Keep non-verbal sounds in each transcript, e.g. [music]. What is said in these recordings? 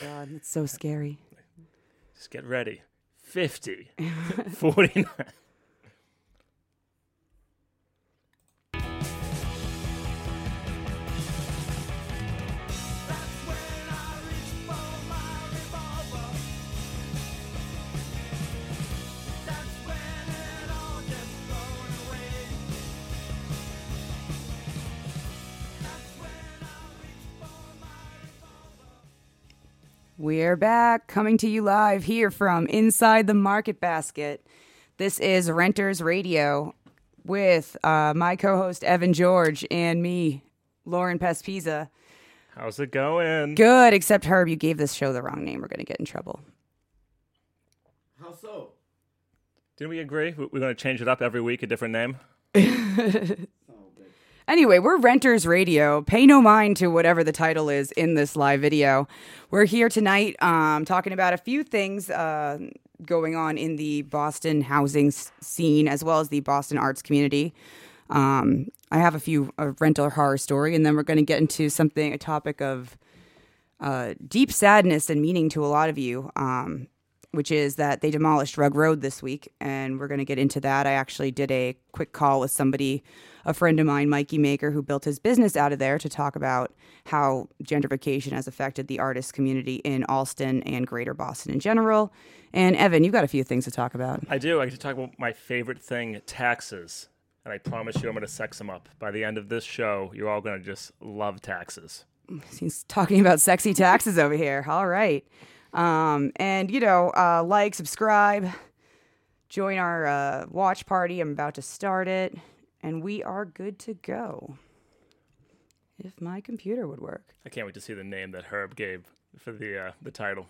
my god, it's so scary. Just get ready. 50, [laughs] 49. Back, coming to you live here from inside the Market Basket. This is Renters Radio with uh, my co-host Evan George and me, Lauren Pespisa. How's it going? Good, except Herb, you gave this show the wrong name. We're going to get in trouble. How so? Didn't we agree? We- We're going to change it up every week, a different name? [laughs] Anyway, we're Renters Radio. Pay no mind to whatever the title is in this live video. We're here tonight um, talking about a few things uh, going on in the Boston housing scene as well as the Boston arts community. Um, I have a few a rental horror story, and then we're going to get into something, a topic of uh, deep sadness and meaning to a lot of you, um, which is that they demolished Rugg Road this week, and we're going to get into that. I actually did a quick call with somebody, a friend of mine, Mikey Maker, who built his business out of there to talk about how gentrification has affected the artist community in Allston and Greater Boston in general. And Evan, you've got a few things to talk about. I do. I get to talk about my favorite thing taxes. And I promise you, I'm going to sex them up. By the end of this show, you're all going to just love taxes. He's talking about sexy taxes over here. All right. Um, and, you know, uh, like, subscribe, join our uh, watch party. I'm about to start it, and we are good to go. If my computer would work. I can't wait to see the name that Herb gave for the uh, the title.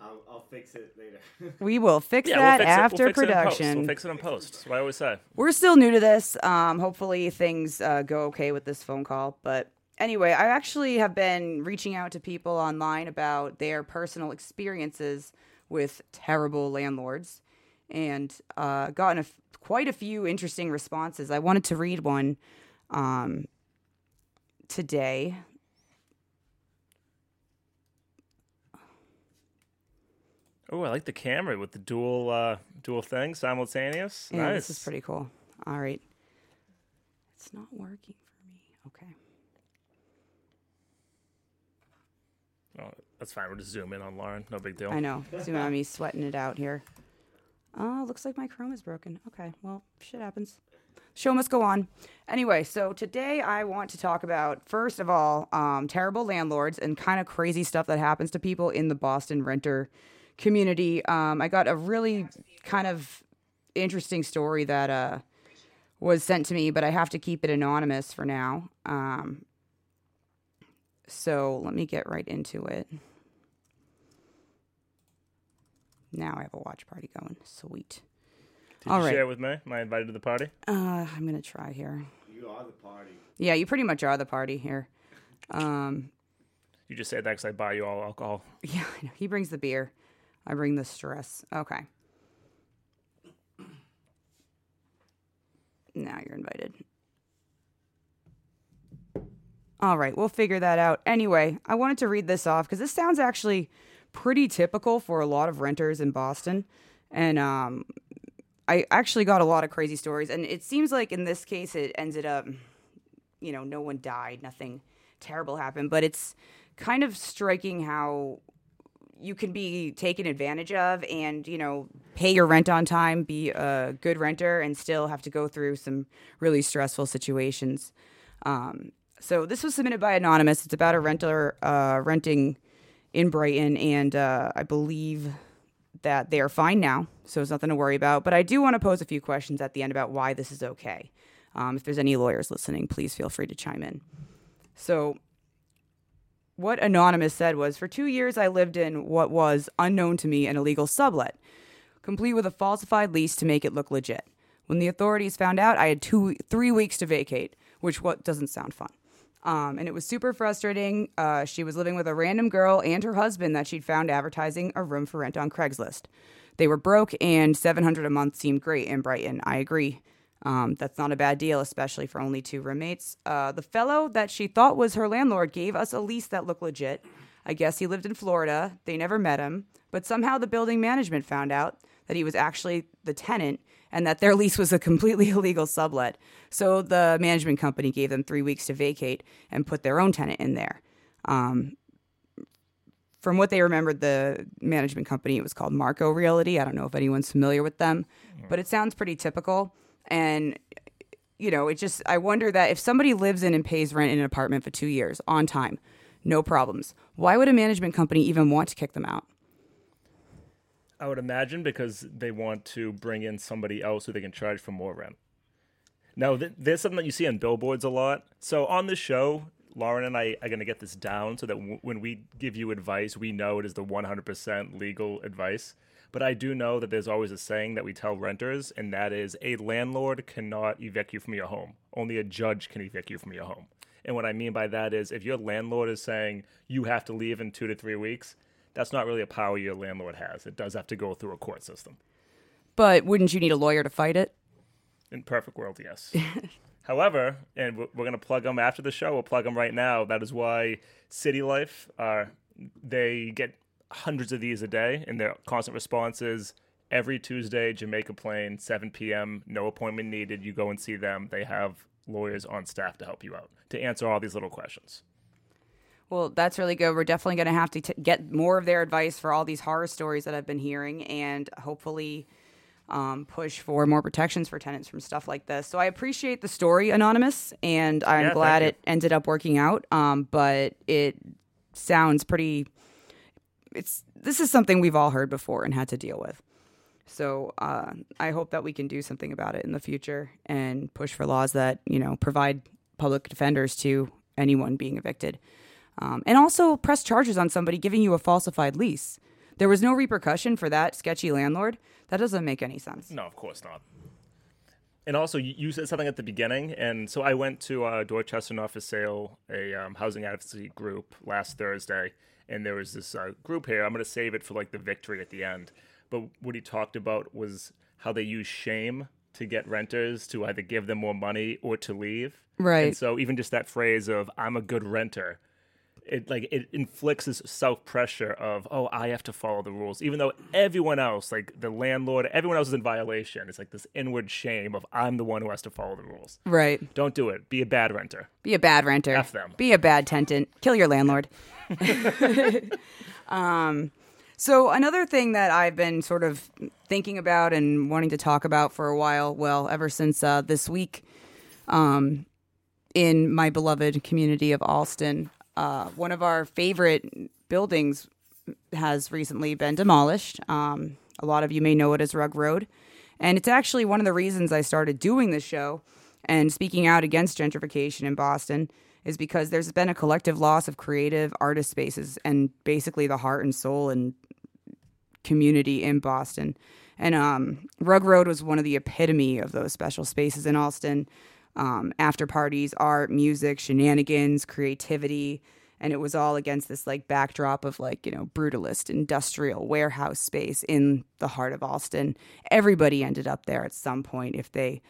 I'll, I'll fix it later. [laughs] We will fix Yeah, that we'll fix after. We'll fix production. It in post. We'll fix it in post. That's what I always say. We're still new to this. Um, hopefully things uh, go okay with this phone call. But anyway, I actually have been reaching out to people online about their personal experiences with terrible landlords, and uh, gotten a f- quite a few interesting responses. I wanted to read one um, today. Oh, I like the camera with the dual uh, dual thing simultaneous. Yeah, nice. this is pretty cool. All right, it's not working for me. Okay. Oh, that's fine. We'll just zoom in on Lauren. No big deal. I know. Zoom on me sweating it out here. Oh, looks like my Chrome is broken. Okay, well, shit happens. Show must go on. Anyway, so today I want to talk about, first of all, um, terrible landlords and kind of crazy stuff that happens to people in the Boston renter community. Um, I got a really kind of interesting story that uh, was sent to me, but I have to keep it anonymous for now. Um, so let me get right into it. Now I have a watch party going. Sweet. Did All you right. share with me? Am I invited to the party? Uh, I'm gonna try here. you are the party. Yeah, you pretty much are the party here. Um, You just say that because I buy you all alcohol. [laughs] yeah, I know. He brings the beer. I bring the stress. Okay. Now you're invited. All right, we'll figure that out. Anyway, I wanted to read this off because this sounds actually pretty typical for a lot of renters in Boston. And um, I actually got a lot of crazy stories. And it seems like in this case, it ended up, you know, no one died, nothing terrible happened. But it's kind of striking how you can be taken advantage of and you know pay your rent on time be a good renter and still have to go through some really stressful situations um, so this was submitted by anonymous it's about a renter uh, renting in brighton and uh, i believe that they are fine now so it's nothing to worry about but i do want to pose a few questions at the end about why this is okay um, if there's any lawyers listening please feel free to chime in so what Anonymous said was For two years, I lived in what was, unknown to me, an illegal sublet, complete with a falsified lease to make it look legit. When the authorities found out, I had two, three weeks to vacate, which what doesn't sound fun. Um, and it was super frustrating. Uh, she was living with a random girl and her husband that she'd found advertising a room for rent on Craigslist. They were broke, and 700 a month seemed great in Brighton. I agree. Um, that's not a bad deal, especially for only two roommates. Uh, the fellow that she thought was her landlord gave us a lease that looked legit. I guess he lived in Florida. They never met him, but somehow the building management found out that he was actually the tenant and that their lease was a completely [laughs] illegal sublet. So the management company gave them three weeks to vacate and put their own tenant in there. Um, from what they remembered, the management company it was called Marco Realty. I don't know if anyone's familiar with them, but it sounds pretty typical. And you know, it just I wonder that if somebody lives in and pays rent in an apartment for two years on time, no problems. Why would a management company even want to kick them out? I would imagine because they want to bring in somebody else who they can charge for more rent. Now, th- there's something that you see on billboards a lot. So on the show, Lauren and I are going to get this down so that w- when we give you advice, we know it is the 100% legal advice. But I do know that there's always a saying that we tell renters, and that is a landlord cannot evict you from your home. Only a judge can evict you from your home. And what I mean by that is if your landlord is saying you have to leave in two to three weeks, that's not really a power your landlord has. It does have to go through a court system. But wouldn't you need a lawyer to fight it? In perfect world, yes. [laughs] However, and we're going to plug them after the show. We'll plug them right now. That is why City Life, uh, they get hundreds of these a day, and their constant response is every Tuesday, Jamaica Plain, 7 p.m., no appointment needed. You go and see them. They have lawyers on staff to help you out to answer all these little questions. Well, that's really good. We're definitely going to have to t- get more of their advice for all these horror stories that I've been hearing, and hopefully um, push for more protections for tenants from stuff like this. So I appreciate the story, Anonymous, and I'm Yeah, glad it ended up working out. Um, but it sounds pretty. It's this is something we've all heard before and had to deal with. So uh, I hope that we can do something about it in the future and push for laws that you know provide public defenders to anyone being evicted, um, and also press charges on somebody giving you a falsified lease. There was no repercussion for that sketchy landlord. That doesn't make any sense. No, of course not. And also, you said something at the beginning, and so I went to uh, Dorchester Not for Sale, a um, housing advocacy group, last Thursday, and there was this uh, group here. I'm going to save it for like the victory at the end. But what he talked about was how they use shame to get renters to either give them more money or to leave. Right. And so even just that phrase of "I'm a good renter," it like it inflicts this self pressure of oh I have to follow the rules, even though everyone else, like the landlord, everyone else is in violation. It's like this inward shame of I'm the one who has to follow the rules. Right. Don't do it. Be a bad renter. Be a bad renter. F them. Be a bad tenant. Kill your landlord. [laughs] um, so another thing that I've been sort of thinking about and wanting to talk about for a while, well, ever since uh, this week, um, in my beloved community of Allston, uh, one of our favorite buildings has recently been demolished. Um, a lot of you may know it as Rugg Road. And it's actually one of the reasons I started doing this show and speaking out against gentrification in Boston is because there's been a collective loss of creative artist spaces and basically the heart and soul and community in Boston. And um, Rugg Road was one of the epitome of those special spaces in Allston. Um, after parties, art, music, shenanigans, creativity, and it was all against this like backdrop of like you know brutalist industrial warehouse space in the heart of Allston. Everybody ended up there at some point if they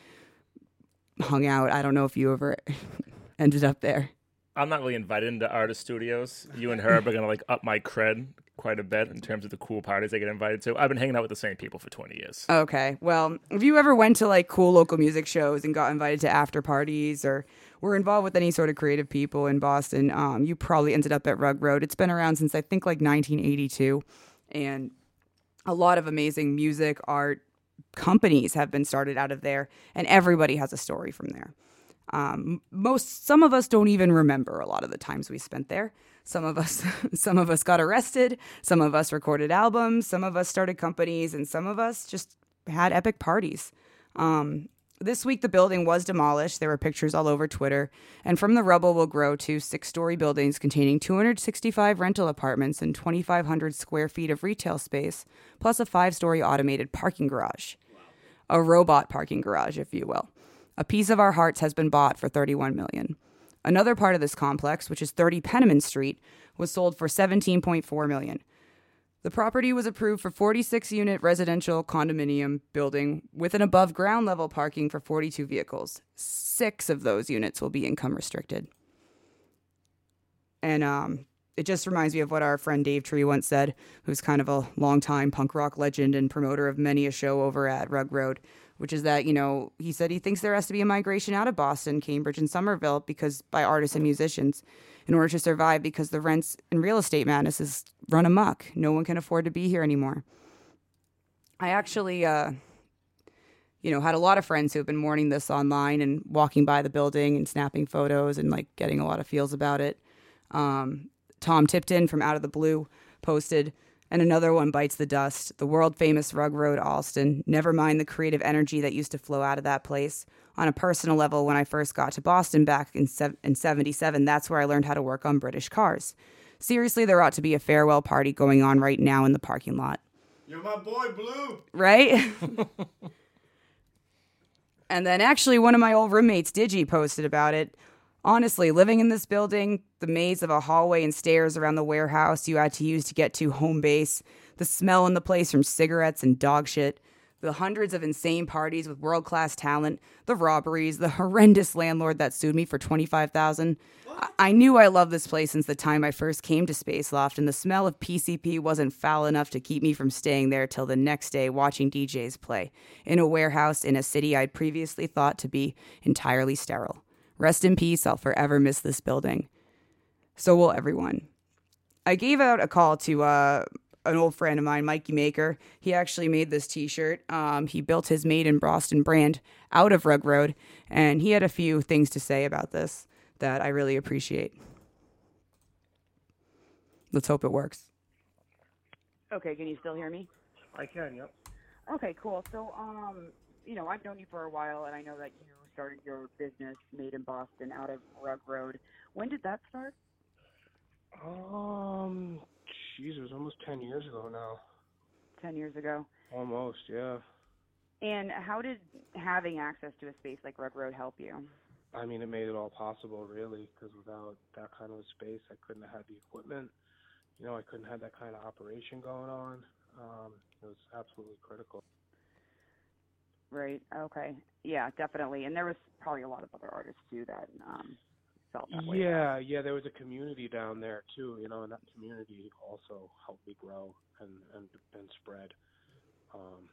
hung out. I don't know if you ever [laughs] ended up there. I'm not really invited into artist studios. You and Herb are gonna like up my cred quite a bit in terms of the cool parties I get invited to. I've been hanging out with the same people for 20 years. Okay. Well, if you ever went to like cool local music shows and got invited to after parties or were involved with any sort of creative people in Boston, um, you probably ended up at Rugg Road. It's been around since I think like 1982. And a lot of amazing music, art companies have been started out of there, and everybody has a story from there. Um, most, some of us don't even remember a lot of the times we spent there. Some of us, [laughs] some of us got arrested. Some of us recorded albums. Some of us started companies, and some of us just had epic parties. Um, this week, the building was demolished. There were pictures all over Twitter. And from the rubble will grow two six story buildings containing 265 rental apartments and 2,500 square feet of retail space, plus a five story automated parking garage. A robot parking garage, if you will. A piece of our hearts has been bought for 31 million. Another part of this complex, which is 30 Penniman Street, was sold for 17.4 million. The property was approved for 46 unit residential condominium building with an above ground level parking for 42 vehicles. Six of those units will be income restricted. And um, it just reminds me of what our friend Dave Tree once said, who's kind of a longtime punk rock legend and promoter of many a show over at Rugg Road, which is that, you know, he said he thinks there has to be a migration out of Boston, Cambridge, and Somerville because by artists and musicians in order to survive because the rents and real estate madness is run amok. No one can afford to be here anymore. I actually, uh, you know, had a lot of friends who have been mourning this online and walking by the building and snapping photos and like getting a lot of feels about it. Um, Tom Tipton from Out of the Blue posted, and another one bites the dust. The world famous Rugg Road, Allston, Never mind the creative energy that used to flow out of that place. On a personal level, when I first got to Boston back in, se- in 77, that's where I learned how to work on British cars. Seriously, there ought to be a farewell party going on right now in the parking lot. You're my boy, Blue. Right? [laughs] and then actually, one of my old roommates, Digi, posted about it. Honestly, living in this building, the maze of a hallway and stairs around the warehouse you had to use to get to home base, the smell in the place from cigarettes and dog shit, the hundreds of insane parties with world class talent, the robberies, the [laughs] horrendous landlord that sued me for twenty five thousand. I-, I knew I loved this place since the time I first came to Space Loft, and the smell of PCP wasn't foul enough to keep me from staying there till the next day watching DJs play in a warehouse in a city I'd previously thought to be entirely sterile. Rest in peace. I'll forever miss this building. So will everyone. I gave out a call to uh, an old friend of mine, Mikey Maker. He actually made this T-shirt. Um, he built his Made in Boston brand out of Rugg Road, and he had a few things to say about this that I really appreciate. Let's hope it works. Okay, can you still hear me? I can, yep. Okay, cool. So, um, you know, I've known you for a while, and I know that you started your business, Made in Boston, out of Rugg Road. When did that start? Um, jeez, it was almost ten years ago now. Ten years ago. Almost, yeah. And how did having access to a space like Rugg Road help you? I mean, it made it all possible, really, because without that kind of a space, I couldn't have had the equipment. You know, I couldn't have that kind of operation going on. Um, it was absolutely critical. Right. Okay. Yeah, definitely. And there was probably a lot of other artists too that um, felt that way. Yeah, yeah. There was a community down there too, you know, and that community also helped me grow and and and spread. Um,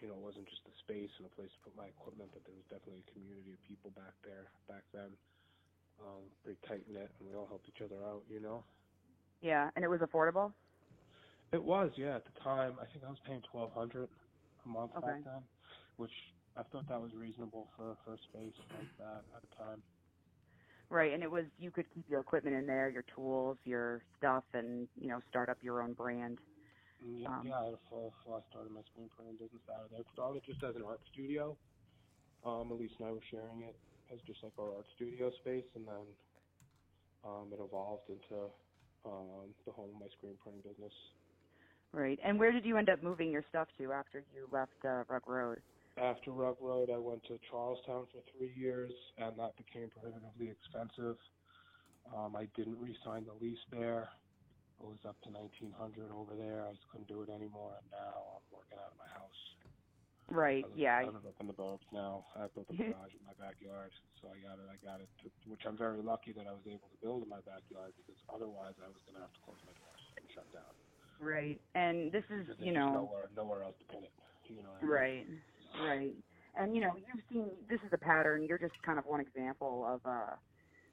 you know, it wasn't just a space and a place to put my equipment, but there was definitely a community of people back there back then. Um, pretty tight knit, and we all helped each other out. You know. Yeah, and it was affordable. It was, yeah. At the time, I think I was paying twelve hundred a month Okay. back then, which I thought that was reasonable for for a space like that at the time. Right, and it was you could keep your equipment in there, your tools, your stuff, and you know start up your own brand. Yeah, Um, yeah, I had a full, full. I started my screen printing business out of there. It started just as an art studio. Um, Elise and I were sharing it as just like our art studio space, and then um, it evolved into um, the home of my screen printing business. Right, and where did you end up moving your stuff to after you left uh, Rugg Road? After Rugg Road, I went to Charlestown for three years, and that became prohibitively expensive. Um, I didn't re-sign the lease there. It was up to 1900 over there. I just couldn't do it anymore, and now I'm working out of my house. Right, I live, yeah, I live up in the burbs now. I built a [laughs] garage in my backyard, so I got it. I got it, to, which I'm very lucky that I was able to build in my backyard because otherwise I was gonna have to close my doors and shut down. right, and this is Because you know nowhere, nowhere else to pin it. You know. What I mean? Right. And you know, you've seen this is a pattern. You're just kind of one example of uh,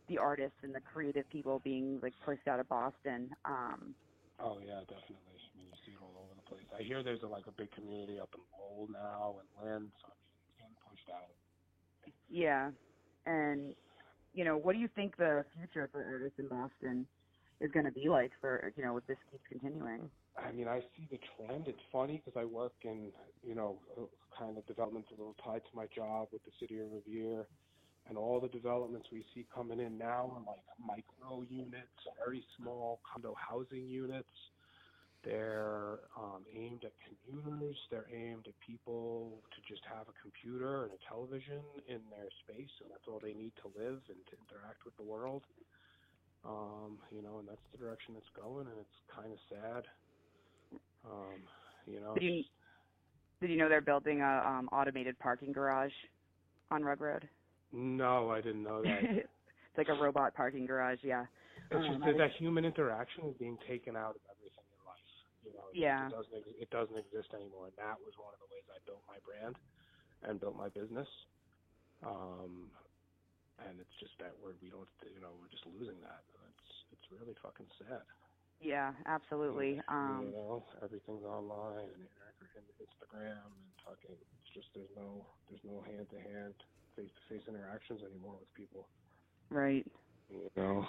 the artists and the creative people being like pushed out of Boston. Um, Oh yeah, definitely. I mean, you see it all over the place. I hear there's a, like a big community up in Lowell now and Lynn, so I mean, it's getting pushed out. yeah, and you know, what do you think the future for artists in Boston is going to be like for you know if this keeps continuing? I mean, I see the trend. It's funny because I work in, you know, kind of developments a little tied to my job with the city of Revere, and all the developments we see coming in now are like micro units, very small condo housing units. They're um, aimed at commuters. They're aimed at people to just have a computer and a television in their space, and that's all they need to live and to interact with the world. Um, you know, and that's the direction it's going, and it's kind of sad Um, you know, Did you did you know they're building a um, automated parking garage on Rugg Road? no, I didn't know that. [laughs] it's like a robot parking garage. Yeah. It's just Um, that, that human interaction is being taken out of everything in life. You know, Yeah. it doesn't ex- it doesn't exist anymore, and that was one of the ways I built my brand and built my business. Um, and it's just that we're we don't you know we're just losing that. It's it's really fucking sad. Yeah, absolutely. you Um, know, everything's online and and Instagram and fucking. It's just there's no there's no hand to hand, face to face interactions anymore with people. right. You know,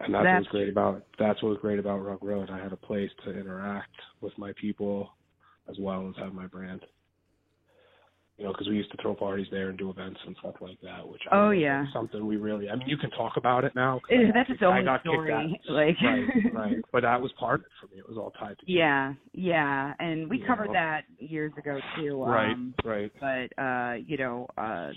and that's, That's what's great about that's what was great about Rugg Road. I had a place to interact with my people, as well as have my brand. You know, because we used to throw parties there and do events and stuff like that. Which Oh, don't yeah. something we really. I mean, you can talk about it now. Eh, I- That's its I own got kicked out. story. [laughs] Like. right, right. [laughs] But that was part of it for me. It was all tied together. Yeah, yeah, and we You covered know. that years ago too. Right, Um, right. but uh, you know, uh,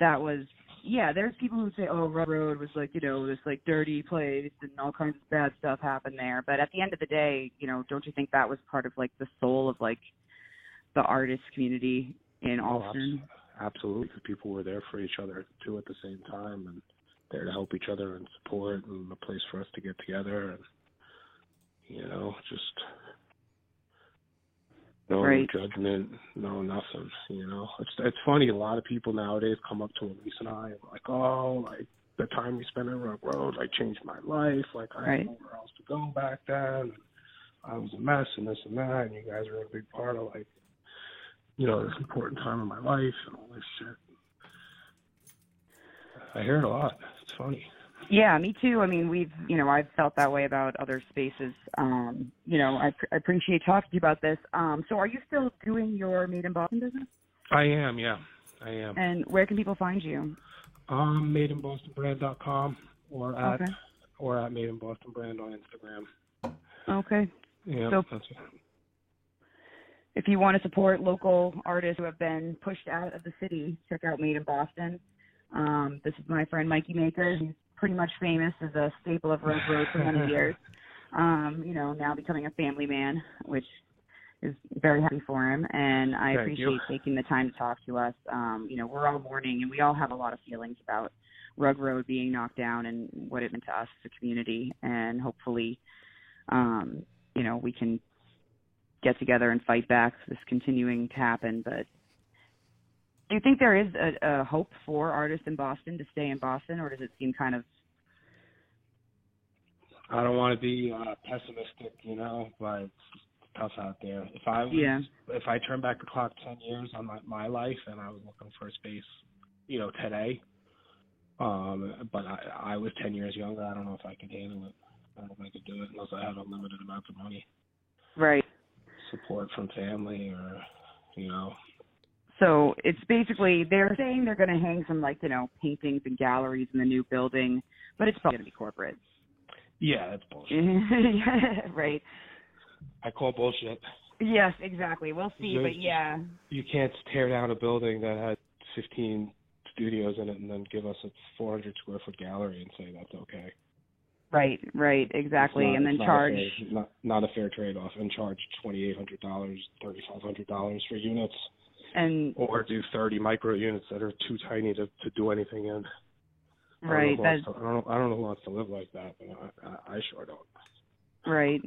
that was yeah. There's people who say, "Oh, Rugg Road was like you know this like dirty place and all kinds of bad stuff happened there." But at the end of the day, you know, don't you think that was part of like the soul of like the artist community in Oh, Allston? abs- Absolutely, people were there for each other too at the same time, and there to help each other and support, and a place for us to get together, and you know, just no Right. judgment, no nothing. You know, it's it's funny. A lot of people nowadays come up to Elise and I and like, oh, like the time we spent on Rugg Road, like changed my life. Like I Right. had nowhere else to go back then. I was a mess and this and that, and you guys were a big part of like you know, this important time in my life and all this shit. I hear it a lot. It's funny. Yeah, me too. I mean, we've, you know, I've felt that way about other spaces. Um, you know, I, I appreciate talking to you about this. Um, so are you still doing your Made in Boston business? I am, yeah. I am. And where can people find you? Um madeinbostonbrand.com or at Okay. or at Made in Boston Brand on Instagram. Okay. Yeah, So- that's it. If you want to support local artists who have been pushed out of the city, check out Made in Boston. Um, this is my friend Mikey Maker. He's pretty much famous as a staple of Rugg Road for many [laughs] years. Um, you know, now becoming a family man, which is very happy for him. And I Thank appreciate you. taking the time to talk to us. Um, you know, we're all mourning and we all have a lot of feelings about Rugg Road being knocked down and what it meant to us as a community. And hopefully, um, you know, we can get together and fight back this continuing to happen. But do you think there is a, a hope for artists in Boston to stay in Boston, or does it seem kind of I don't want to be uh, pessimistic, you know, but it's tough out there. If I was, Yeah. if I turn back the clock ten years on my my life and I was looking for a space, you know, today, um, but I I was ten years younger. I don't know if I could handle it. I don't know if I could do it unless I had unlimited amounts of money, right? Support from family, or you know, So it's basically they're saying they're going to hang some like you know paintings and galleries in the new building, but it's probably going to be corporate. yeah, that's bullshit. [laughs] Yeah, right. I call bullshit. Yes, exactly. We'll see, There's- but yeah, You can't tear down a building that had 15 studios in it and then give us a 400 square foot gallery and say that's okay. Right, right, exactly, not- and then it's not a charge. fair- not not a fair trade off and charge twenty eight hundred dollars, thirty five hundred dollars for units, And or do thirty micro units that are too tiny to to do anything in. I don't know right, who that wants to- I don't I don't know who wants to live like that, but I, I, I sure don't. Right.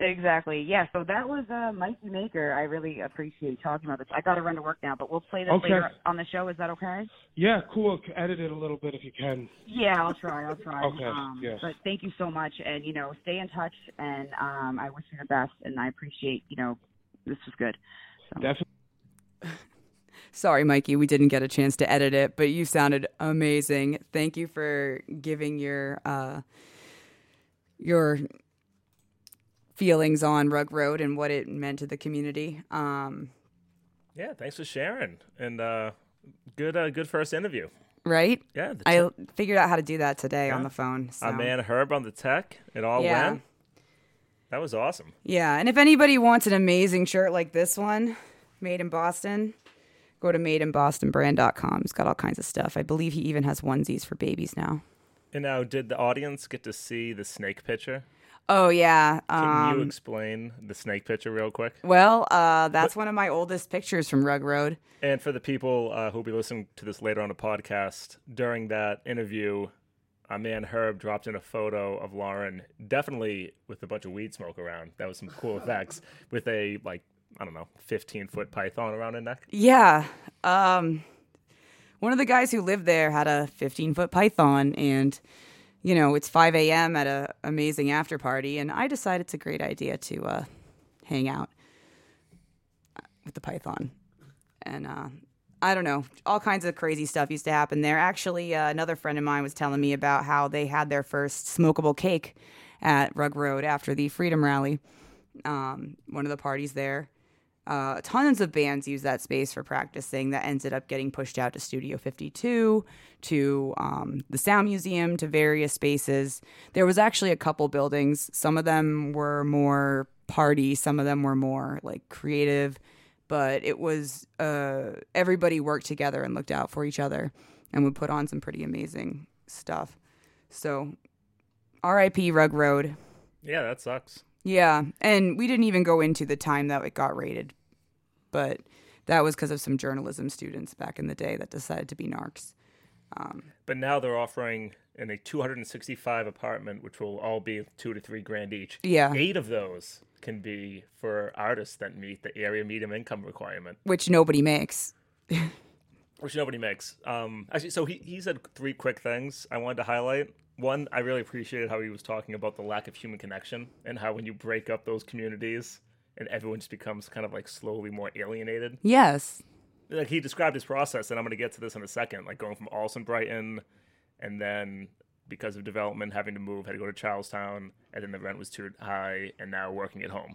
Exactly. Yeah. So that was uh, Mikey Maker. I really appreciate talking about this. I got to run to work now, but we'll play this Okay. later on the show. Is that okay? Yeah, cool. Edit it a little bit if you can. Yeah, I'll try. I'll try. Okay, Um, yes. But thank you so much, and you know, stay in touch. And um, I wish you the best. And I appreciate. You know, this was good. Definitely. [laughs] Sorry, Mikey, we didn't get a chance to edit it, but you sounded amazing. Thank you for giving your uh, your feelings on Rugg Road and what it meant to the community. Um, Yeah, thanks for sharing. And uh, good, uh, good first interview. right? Yeah, I figured out how to do that today on the phone. So. Our man Herb on the tech. It all Yeah. went. That was awesome. Yeah, and if anybody wants an amazing shirt like this one, made in Boston, go to madeinbostonbrand.com. It's got all kinds of stuff. I believe he even has onesies for babies now. And now, did the audience get to see the snake picture? Oh yeah. Can you Um, explain the snake picture real quick? well, uh, that's one of my oldest pictures from Rugg Road. And for the people uh, who'll be listening to this later on the podcast, during that interview, our man Herb dropped in a photo of Lauren, definitely with a bunch of weed smoke around. That was some cool effects with a like I don't know, fifteen foot python around her neck. Yeah. Um, one of the guys who lived there had a 15 foot python, and you know it's 5 a.m. at a amazing after party, and I decide it's a great idea to uh, hang out with the python, and uh, I don't know, all kinds of crazy stuff used to happen there. Actually, uh, another friend of mine was telling me about how they had their first smokable cake at Rugg Road after the Freedom Rally, um, one of the parties there uh, tons of bands use that space for practicing that ended up getting pushed out to Studio 52, to um, the Sound Museum, to various spaces. There was actually a couple buildings. Some of them were more party, some of them were more like creative, but it was uh, everybody worked together and looked out for each other and would put on some pretty amazing stuff. So, RIP Rugg Road. Yeah, that sucks. Yeah, and we didn't even go into the time that it got raided, but that was because of some journalism students back in the day that decided to be narcs. But now they're offering in a 265 apartment, which will all be two to three grand each. Yeah. Eight of those can be for artists that meet the area medium income requirement, Which nobody makes. [laughs] which nobody makes. Um, actually, so he, he said three quick things I wanted to highlight. One, I really appreciated how he was talking about the lack of human connection and how when you break up those communities and everyone just becomes kind of like slowly more alienated. Yes. like he described his process, and I'm going to get to this in a second. Like going from Allston Brighton, and then because of development, having to move, had to go to Charlestown, and then the rent was too high, and now working at home,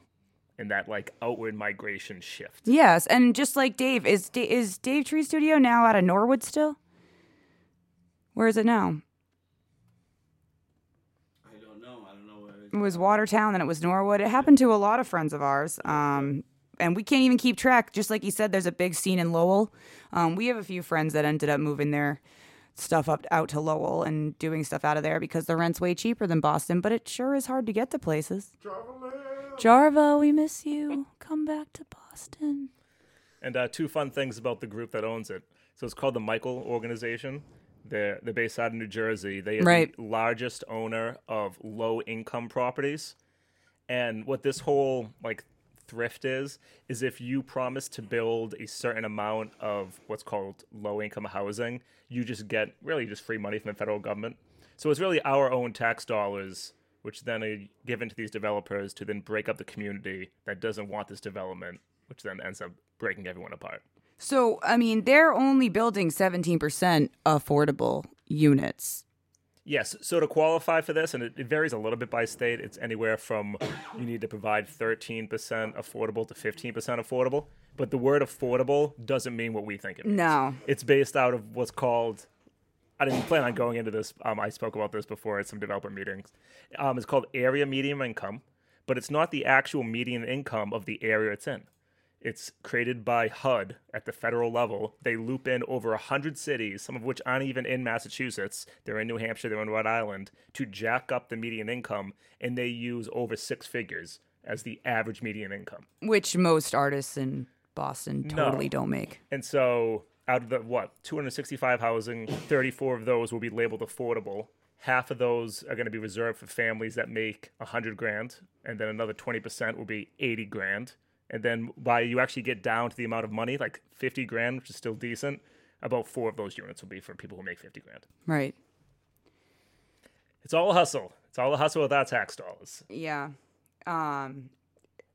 and that like outward migration shift. Yes, and just like Dave, is is Dave Tree Studio now out of Norwood still? Where is it now? I don't know. I don't know where. It was Watertown, then it was Norwood. It happened to a lot of friends of ours. Um, and we can't even keep track. Just like you said, there's a big scene in Lowell. Um, we have a few friends that ended up moving their stuff up out to Lowell and doing stuff out of there because the rent's way cheaper than Boston. But it sure is hard to get to places. Jarva, we miss you. Come back to Boston. And uh, two fun things about the group that owns it. So it's called the Michael Organization. They're they're based out of New Jersey. They are Right. the largest owner of low income properties. And what this whole like thrift is is if you promise to build a certain amount of what's called low income housing, you just get really just free money from the federal government. So it's really our own tax dollars which then are given to these developers to then break up the community that doesn't want this development, which then ends up breaking everyone apart. So, I mean, they're only building 17% affordable units. Yes. So to qualify for this, and it, it varies a little bit by state, it's anywhere from you need to provide 13% affordable to 15% affordable. But the word affordable doesn't mean what we think it means. No. It's based out of what's called. I didn't plan on going into this. Um, I spoke about this before at some developer meetings. Um, it's called area median income, but it's not the actual median income of the area it's in. It's created by HUD at the federal level. They loop in over 100 cities, some of which aren't even in Massachusetts. They're in New Hampshire, they're in Rhode Island, to jack up the median income, and they use over six figures as the average median income. Which most artists in Boston totally don't make. And so, out of the what 265 housing, 34 of those will be labeled affordable. Half of those are going to be reserved for families that make 100 grand, and then another 20% will be 80 grand. And then by you actually get down to the amount of money, like 50 grand, which is still decent, about four of those units will be for people who make 50 grand. Right. It's all a hustle. It's all a hustle with our tax dollars. Yeah. Um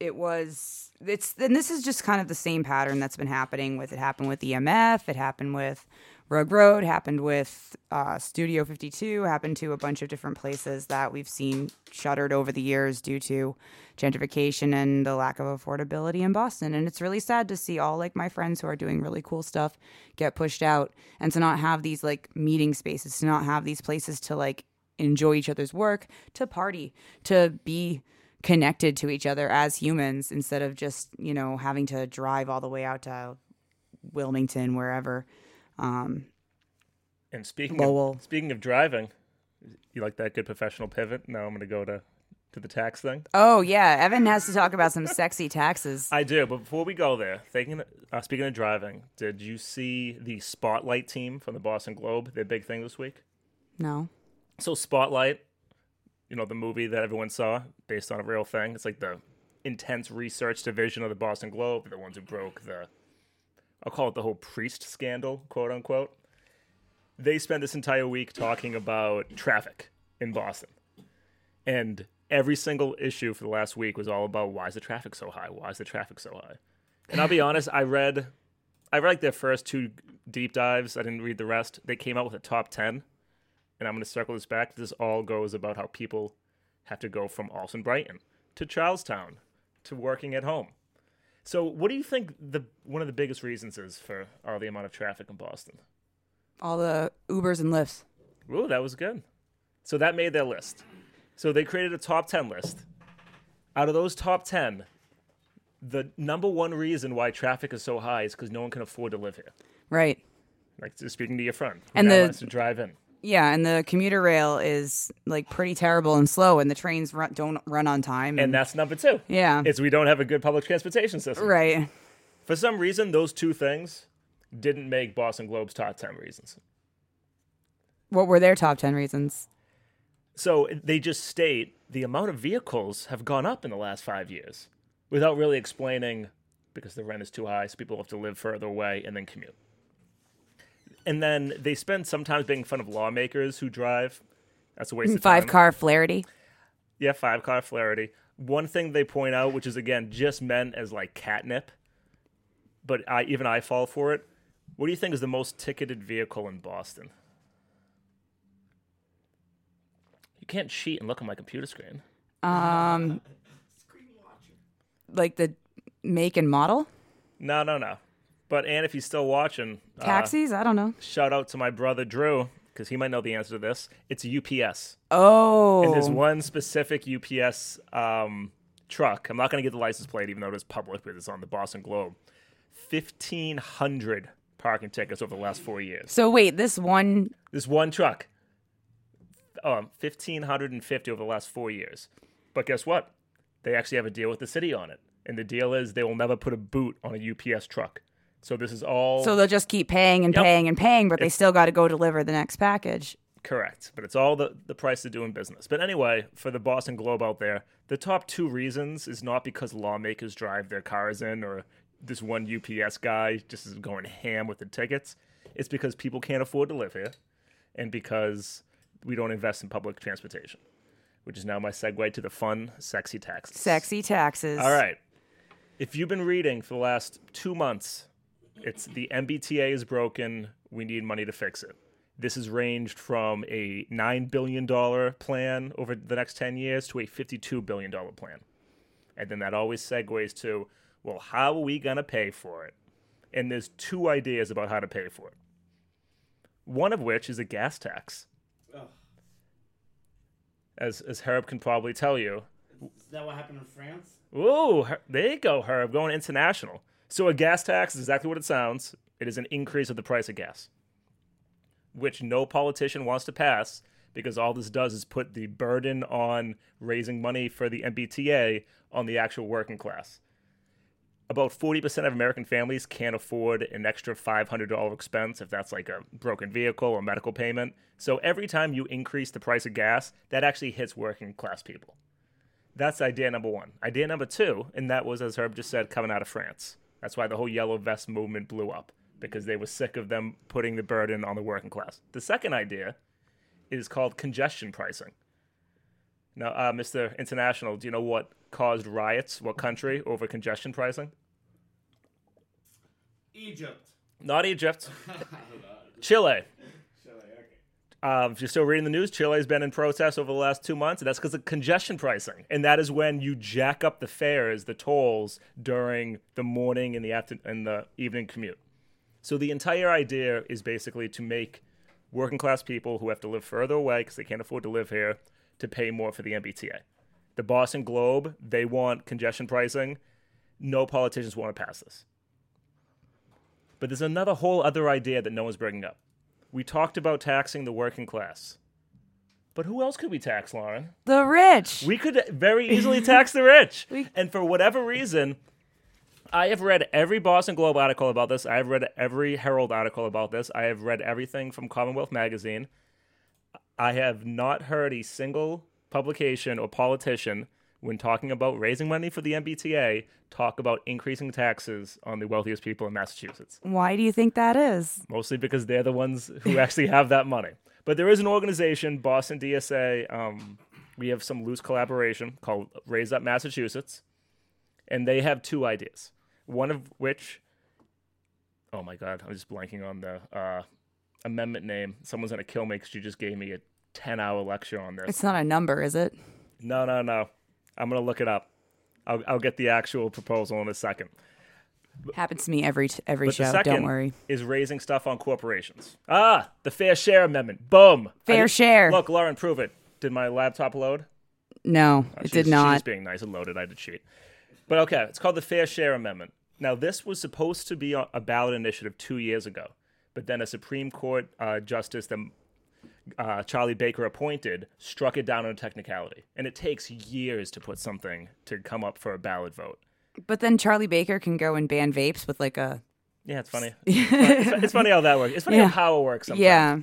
it was it's and this is just kind of the same pattern that's been happening with it happened with EMF, it happened with Rugg Road, happened with uh, Studio 52, happened to a bunch of different places that we've seen shuttered over the years due to gentrification and the lack of affordability in Boston. And it's really sad to see all like my friends who are doing really cool stuff get pushed out and to not have these like meeting spaces, to not have these places to like enjoy each other's work, to party, to be connected to each other as humans instead of just, you know, having to drive all the way out to Wilmington, wherever. Um, And speaking Lowell. of, speaking of driving, you like that good professional pivot? Now I'm going to go to to the tax thing? Oh yeah, Evan has to talk about some sexy taxes. I do, but before we go there, thinking, uh, speaking of driving, did you see the Spotlight team from the Boston Globe? Their big thing this week. No. So Spotlight, you know, the movie that everyone saw based on a real thing. It's like the intense research division of the Boston Globe, the ones who broke the, I'll call it the whole priest scandal, quote unquote. They spent this entire week talking about traffic in Boston. And every single issue for the last week was all about why is the traffic so high? Why is the traffic so high? And I'll be [laughs] honest, I read I read like their first two deep dives. I didn't read the rest. They came out with a top 10 and I'm going to circle this back. This all goes about how people have to go from Allston Brighton to Charlestown to working at home. So, what do you think the one of the biggest reasons is for all the amount of traffic in Boston? All the Ubers and Lyfts. Ooh, that was good. So that made their list. So they created a top 10 list. Out of those top 10, the number one reason why traffic is so high is because no one can afford to live here. Right. Like speaking to your friend, And the- wants to drive in. Yeah, and the commuter rail is like pretty terrible and slow, and the trains run, don't run on time. And that's number two. yeah, is we don't have a good public transportation system. right. For some reason, those two things didn't make Boston Globe's top 10 reasons. What were their top ten reasons? So they just state the amount of vehicles have gone up in the last five years without really explaining because the rent is too high, so people have to live further away and then commute. And then they spend sometimes making fun of lawmakers who drive. That's a waste of Five car Flaherty. Yeah, five car Flaherty. One thing they point out, which is again just meant as like catnip, but I even I fall for it. What do you think is the most ticketed vehicle in Boston? You can't cheat and look on my computer screen. Um, [laughs] like the make and model No, no, no. But and if he's still watching, uh, taxis. I don't know. shout out to my brother Drew because he might know the answer to this. It's UPS. Oh, And there's one specific UPS um, truck. I'm not going to get the license plate, even though it is public, but it's on the Boston Globe. 1,500 parking tickets over the last four years. so wait, this one. This one truck. Um, 1,550 over the last four years. But guess what? They actually have a deal with the city on it. And the deal is they will never put a boot on a UPS truck. So this is all So they'll just keep paying and Yep. paying and paying, but they still got to go deliver the next package. Correct, but it's all the, the price of doing business. But anyway, for the Boston Globe out there, the top two reasons is not because lawmakers drive their cars in or this one UPS guy just is going ham with the tickets. It's because people can't afford to live here and because we don't invest in public transportation, which is now my segue to the fun, sexy taxes. Sexy taxes. All right. If you've been reading for the last two months, it's the MBTA is broken. We need money to fix it. This has ranged from a $9 billion plan over the next 10 years to a $52 billion plan. And then that always segues to, well, how are we going to pay for it? And there's two ideas about how to pay for it. One of which is a gas tax. Ugh. As, as Herb can probably tell you, Is that what happened in France? Ooh, Her- there you go, Herb, going international. So a gas tax is exactly what it sounds. It is an increase of the price of gas, which no politician wants to pass because all this does is put the burden on raising money for the MBTA on the actual working class. About 40% of American families can't afford an extra $500 expense if that's like a broken vehicle or medical payment. So every time you increase the price of gas, that actually hits working class people. That's idea number one. Idea number two, and that was, as Herb just said, coming out of France. That's why the whole yellow vest movement blew up, because they were sick of them putting the burden on the working class. The second idea is called congestion pricing. Now, uh, Mr. International, do you know what caused riots, what country, over congestion pricing? Egypt. Not Egypt, [laughs] Chile. Um, if you're still reading the news, Chile's been in protest over the last two months, and that's because of congestion pricing. And that is when you jack up the fares, the tolls during the morning and the after and the evening commute. So the entire idea is basically to make working class people who have to live further away because they can't afford to live here to pay more for the MBTA. The Boston Globe, they want congestion pricing. No politicians want to pass this. But there's another whole other idea that no one's bringing up we talked about taxing the working class. But who else could we tax, Lauren? The rich. We could very easily tax the rich. [laughs] We- And for whatever reason, I have read every Boston Globe article about this. I have read every Herald article about this. I have read everything from Commonwealth Magazine. I have not heard a single publication or politician, when talking about raising money for the MBTA, talk about increasing taxes on the wealthiest people in Massachusetts Why do you think that is? mostly because they're the ones who actually have that money. But there is an organization, Boston DSA. Um, we have some loose collaboration called Raise Up Massachusetts, and they have two ideas. One of which, oh my god, I'm just blanking on the uh, amendment name. Someone's gonna kill me because you just gave me a 10 hour lecture on this. It's not a number, is it? No, no, no. I'm gonna look it up. I'll, I'll get the actual proposal in a second. Happens to me every t- every But show. the 2nd Don't worry. is raising stuff on corporations. Ah, the Fair Share Amendment. Boom. Fair did- share. Look, Lauren, prove it. Did my laptop load? No, Oh, it did not. She's being nice and loaded. I did cheat. But okay, it's called the Fair Share Amendment. Now, this was supposed to be a a ballot initiative two years ago, but then a Supreme Court uh, justice that uh, Charlie Baker appointed struck it down on a technicality, and it takes years to put something to come up for a ballot vote. But then Charlie Baker can go and ban vapes with like a Yeah, it's funny. [laughs] it's, fun- it's funny how that works. It's funny Yeah. how power works. Sometimes. yeah.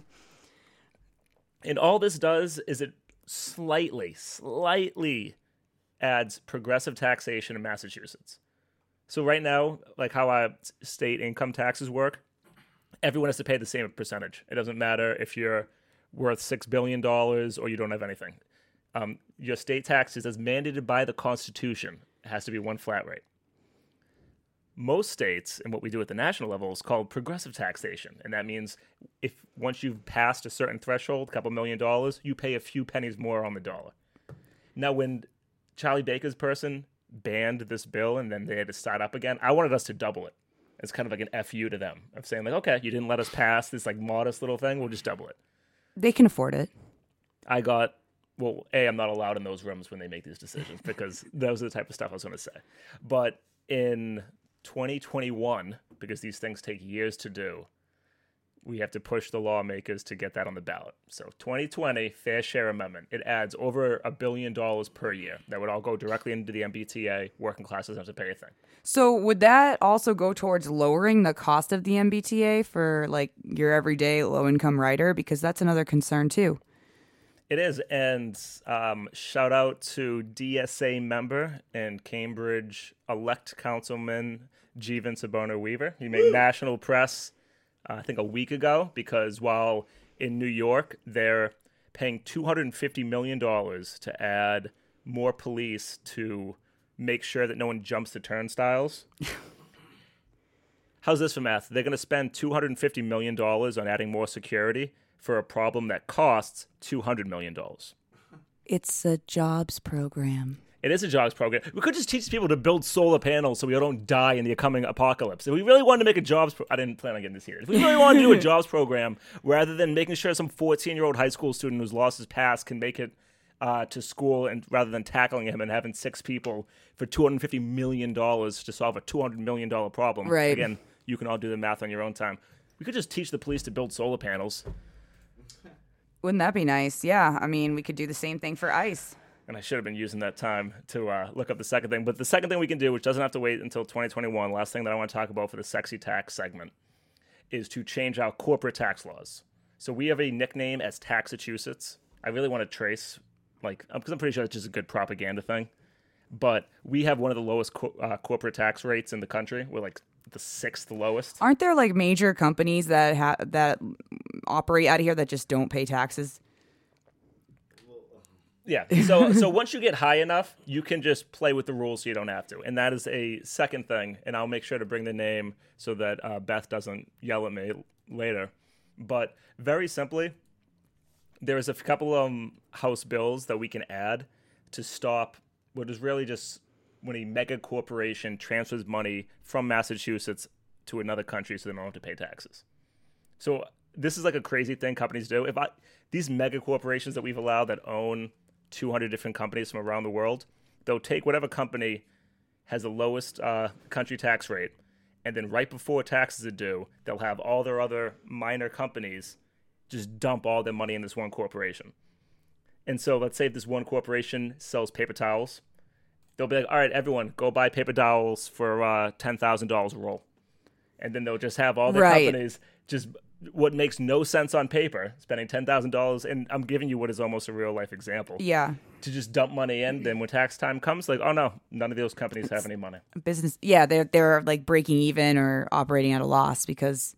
And all this does is it slightly, slightly adds progressive taxation in Massachusetts. So right now, like how our state income taxes work, everyone has to pay the same percentage. It doesn't matter if you're worth six billion dollars or you don't have anything. Um, your state taxes, as mandated by the Constitution, has to be one flat rate. Most states, and what we do at the national level, is called progressive taxation, and that means if once you've passed a certain threshold, a couple million dollars, you pay a few pennies more on the dollar. Now, when Charlie Baker's person banned this bill and then they had to start up again, I wanted us to double it. It's kind of like an fu to them of saying like, okay, you didn't let us pass this like modest little thing, we'll just double it. They can afford it. I got well, a I'm not allowed in those rooms when they make these decisions because [laughs] those are the type of stuff I was going to say. But in 2021, because these things take years to do, we have to push the lawmakers to get that on the ballot. So 2020 Fair Share Amendment, it adds over a billion dollars per year. That would all go directly into the MBTA. Working class doesn't have to pay a thing. So would that also go towards lowering the cost of the MBTA for like your everyday low income rider? Because that's another concern too. It is, and um, shout out to DSA member and Cambridge elect councilman Jivan Sobrinho-Wheeler. He made national press, uh, I think, a week ago because while in New York they're paying two hundred and fifty million dollars to add more police to make sure that no one jumps the turnstiles. [laughs] How's this for math? They're going to spend two hundred and fifty million dollars on adding more security for a problem that costs two hundred million dollars. It's a jobs program. It is a jobs program. We could just teach people to build solar panels so we don't die in the coming apocalypse. If we really wanted to make a jobs, pro- I didn't plan on getting this here. If we really wanted to do a [laughs] jobs program, rather than making sure some fourteen-year-old high school student who's lost his pass can make it uh, to school, and rather than tackling him and having six people for two hundred fifty million dollars to solve a two hundred million dollar problem, Right. Again, you can all do the math on your own time. We could just teach the police to build solar panels. Wouldn't that be nice? Yeah. I mean, we could do the same thing for ICE. And I should have been using that time to uh, look up the second thing. But the second thing we can do, which doesn't have to wait until 2021, last thing that I want to talk about for the sexy tax segment, is to change our corporate tax laws. So we have a nickname as Taxachusetts. I really want to trace, like, because I'm pretty sure it's just a good propaganda thing. But we have one of the lowest co- uh, corporate tax rates in the country. We're like the sixth lowest. Aren't there like major companies that ha- that operate out of here that just don't pay taxes? Yeah. So so [laughs] once you get high enough, you can just play with the rules so you don't have to. And that is a second thing. And I'll make sure to bring the name so that uh, Beth doesn't yell at me later. But very simply, there is a couple of um, House bills that we can add to stop what is really just when a mega corporation transfers money from Massachusetts to another country so they don't have to pay taxes. So this is like a crazy thing companies do. If I these mega corporations that we've allowed that own 200 different companies from around the world, they'll take whatever company has the lowest uh, country tax rate, and then right before taxes are due, they'll have all their other minor companies just dump all their money in this one corporation. And so let's say if this one corporation sells paper towels, they'll be like, all right, everyone, go buy paper towels for uh, $10,000 a roll. And then they'll just have all the Right. companies just what makes no sense on paper, spending $10,000. And I'm giving you what is almost a real life example Yeah. to just dump money in. Then when tax time comes, like, oh no, none of those companies have any money. Business. Yeah, they're they're like breaking even or operating at a loss because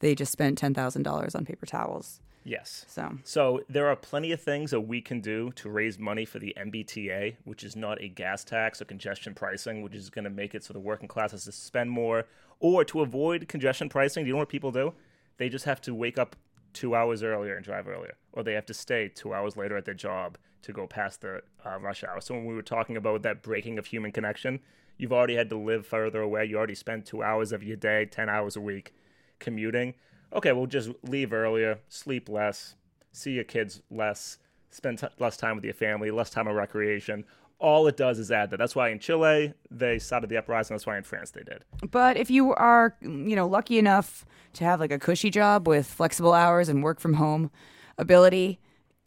they just spent ten thousand dollars on paper towels. Yes. So So there are plenty of things that we can do to raise money for the MBTA, which is not a gas tax or congestion pricing, which is going to make it so the working class has to spend more, or to avoid congestion pricing. Do you know what people do? They just have to wake up two hours earlier and drive earlier, or they have to stay two hours later at their job to go past the uh, rush hour. So when we were talking about that breaking of human connection, you've already had to live further away. You already spend two hours of your day, ten hours a week, commuting. Okay, we'll just leave earlier, sleep less, see your kids less, spend t- less time with your family, less time on recreation. All it does is add that. That's why in Chile they started the uprising. That's why in France they did. But if you are, you know, lucky enough to have like a cushy job with flexible hours and work from home ability,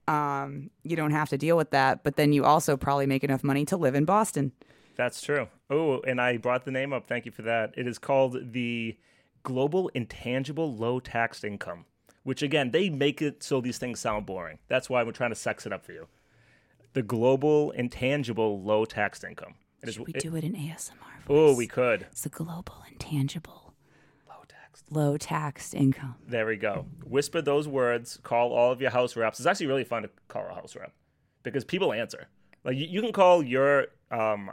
um, you don't have to deal with that. But then you also probably make enough money to live in Boston. That's true. Oh, and I brought the name up. Thank you for that. It is called the Global Intangible Low Taxed Income, which again, they make it so these things sound boring. That's why we're trying to sex it up for you. The Global Intangible Low tax Income. It is, We it- do it in ASMR. oh, we could. It's a global, intangible, Low taxed. low taxed income. There we go. Whisper those words. Call all of your house reps. It's actually really fun to call a house rep because people answer. Like you, you can call your um,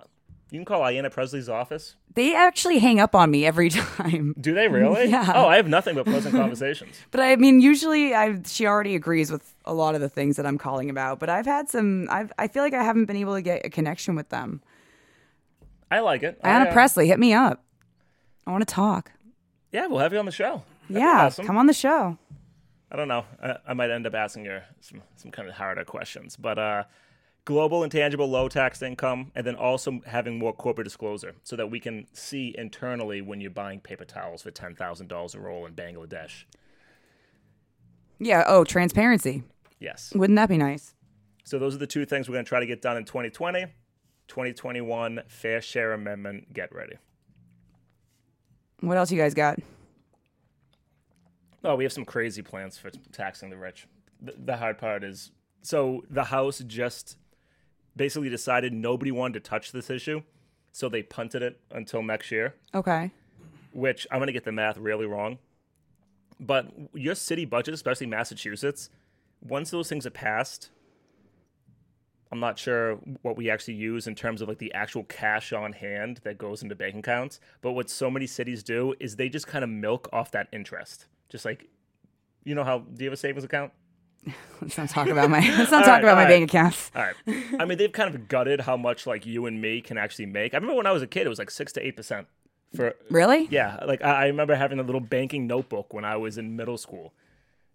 you can call Ayanna Presley's office. They actually hang up on me every [laughs] time. Do they really? [laughs] Yeah. Oh, I have nothing but pleasant conversations. [laughs] But I mean, usually I she already agrees with a lot of the things that I'm calling about. But I've had some. I've I feel like I haven't been able to get a connection with them. I like it. Anna I, uh, Presley, hit me up. I want to talk. Yeah, we'll have you on the show. That'd yeah, awesome. come on the show. I don't know. I, I might end up asking you some some kind of harder questions, but uh, global intangible low tax income, and then also having more corporate disclosure, so that we can see internally when you're buying paper towels for ten thousand dollars a roll in Bangladesh. Yeah. Oh, transparency. Yes. Wouldn't that be nice? So those are the two things we're going to try to get done in 2020. 2021 Fair Share Amendment. Get ready. What else you guys got? Oh, we have some crazy plans for taxing the rich. The, the hard part is so the House just basically decided nobody wanted to touch this issue, so they punted it until next year. Okay. Which I'm going to get the math really wrong, but your city budget, especially Massachusetts, once those things are passed, I'm not sure what we actually use in terms of like the actual cash on hand that goes into bank accounts. But what so many cities do is they just kind of milk off that interest. Just like, you know how, do you have a savings account? [laughs] Let's not talk about my. Let's not [laughs] talk right, about my right. bank accounts. All right. I mean, they've kind of gutted how much like you and me can actually make. I remember when I was a kid, it was like six to eight percent for Really? yeah. Like I, I remember having a little banking notebook when I was in middle school,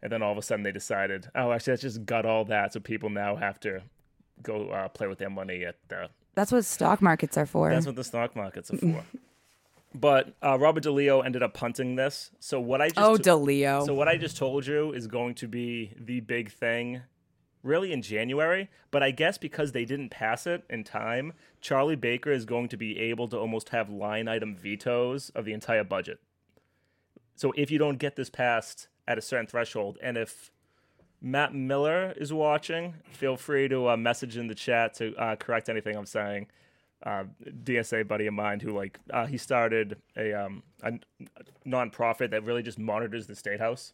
and then all of a sudden they decided, oh, actually, let's just gut all that, so people now have to go uh, play with their money at the. That's what stock markets are for. That's what the stock markets are for. [laughs] but uh, Robert DeLeo ended up punting this. So what I just oh, DeLeo. so what I just told you is going to be the big thing really in January, but I guess because they didn't pass it in time, Charlie Baker is going to be able to almost have line item vetoes of the entire budget. So if you don't get this passed at a certain threshold and if Matt Miller is watching, feel free to uh, message in the chat to uh, correct anything I'm saying. Uh, DSA buddy of mine who like uh, he started a um a nonprofit that really just monitors the state house.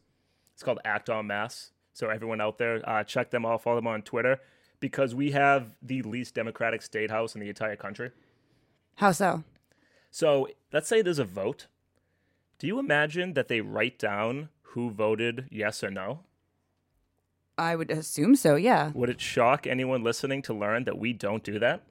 It's called Act on Mass. So everyone out there, uh, check them out, follow them on Twitter because we have the least democratic state house in the entire country. How so? So let's say there's a vote. Do you imagine that they write down who voted yes or no? I would assume so. Yeah. Would it shock anyone listening to learn that we don't do that?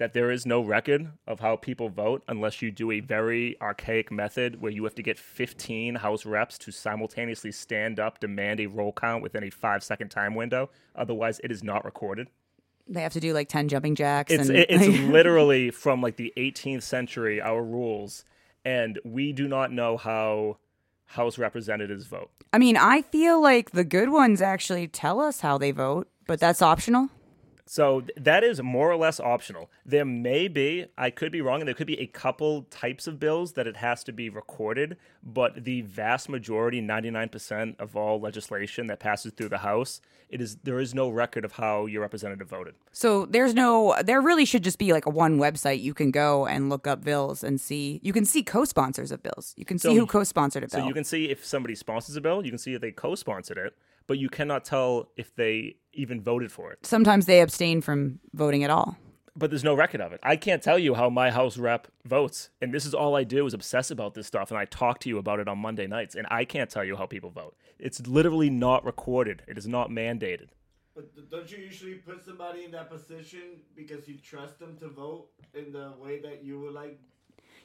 That there is no record of how people vote unless you do a very archaic method where you have to get 15 House reps to simultaneously stand up, demand a roll count within a five second time window. Otherwise, it is not recorded. They have to do like ten jumping jacks. It's and it- it's [laughs] literally from like the 18th century. Our rules, and we do not know how House representatives vote. I mean, I feel like the good ones actually tell us how they vote But that's optional. So th- that is more or less optional. There may be, I could be wrong, and there could be a couple types of bills that it has to be recorded, but the vast majority, 99% of all legislation that passes through the House, it is there is no record of how your representative voted. So there's no, there really should just be like a one website you can go and look up bills and see. You can see co-sponsors of bills. You can see who co-sponsored a bill. So you can see if somebody sponsors a bill, you can see if they co-sponsored it, but you cannot tell if they even voted for it. Sometimes they abstain from voting at all. but there's no record of it. I can't tell you how my house rep votes, and this is all I do is obsess about this stuff, and I talk to you about it on Monday nights, and I can't tell you how people vote. It's literally not recorded. It is not mandated. But don't you usually put somebody in that position because you trust them to vote in the way that you would like?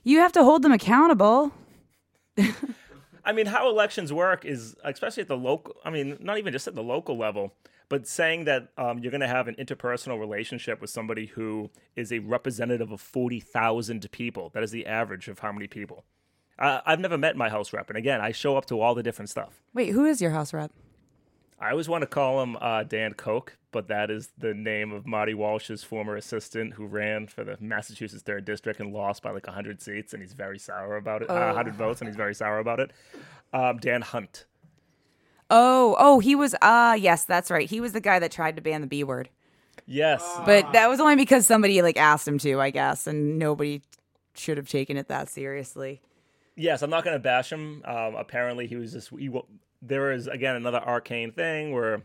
You have to hold them accountable. [laughs] I mean, how elections work is, especially at the local. I mean, not even just at the local level, but saying that um, you're going to have an interpersonal relationship with somebody who is a representative of forty thousand people. That is the average of how many people. Uh, I've never met my house rep, and again, I show up to all the different stuff. Wait, who is your house rep? I always want to call him uh, Dan Koh, but that is the name of Marty Walsh's former assistant who ran for the Massachusetts third district and lost by like hundred seats, and he's very sour about it. Uh, hundred votes, and he's very sour about it. Um, Dan Hunt. Oh, oh, he was. Ah, yes, that's right. He was the guy that tried to ban the B word, Yes, but that was only because somebody like asked him to, I guess, and nobody should have taken it that seriously. Yes. I'm not going to bash him. Um, apparently, he was just. He, there is again another arcane thing where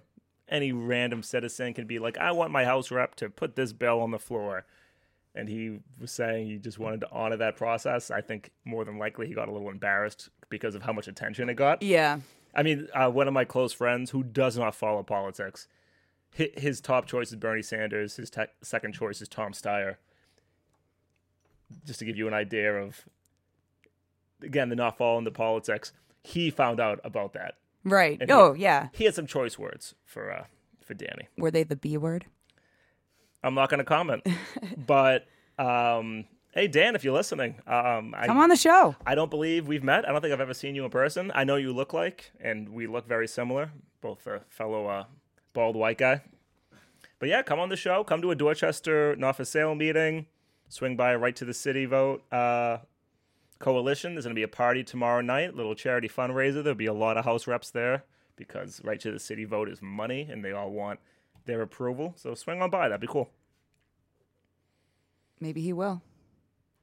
any random citizen can be like, "I want my house rep to put this bill on the floor." And he was saying he just wanted to honor that process. I think more than likely he got a little embarrassed because of how much attention it got. Yeah. I mean, uh, one of my close friends who does not follow politics, his top choice is Bernie Sanders. His te- second choice is Tom Steyer. Just to give you an idea of, again, the not following the politics. He found out about that. Right. And he- oh, yeah. He had some choice words for uh, for Danny. Were they the B word? I'm not going to comment, [laughs] but um, hey, Dan, if you're listening, um, I, Come on the show. I don't believe we've met. I don't think I've ever seen you in person. I know you look like, and we look very similar, both a fellow uh, bald white guy. But yeah, come on the show. Come to a Dorchester not for sale meeting. Swing by right to the city vote uh, coalition. There's going to be a party tomorrow night, little charity fundraiser. There'll be a lot of house reps there because right to the city vote is money, and they all want their approval. So swing on by. That'd be cool. Maybe he will.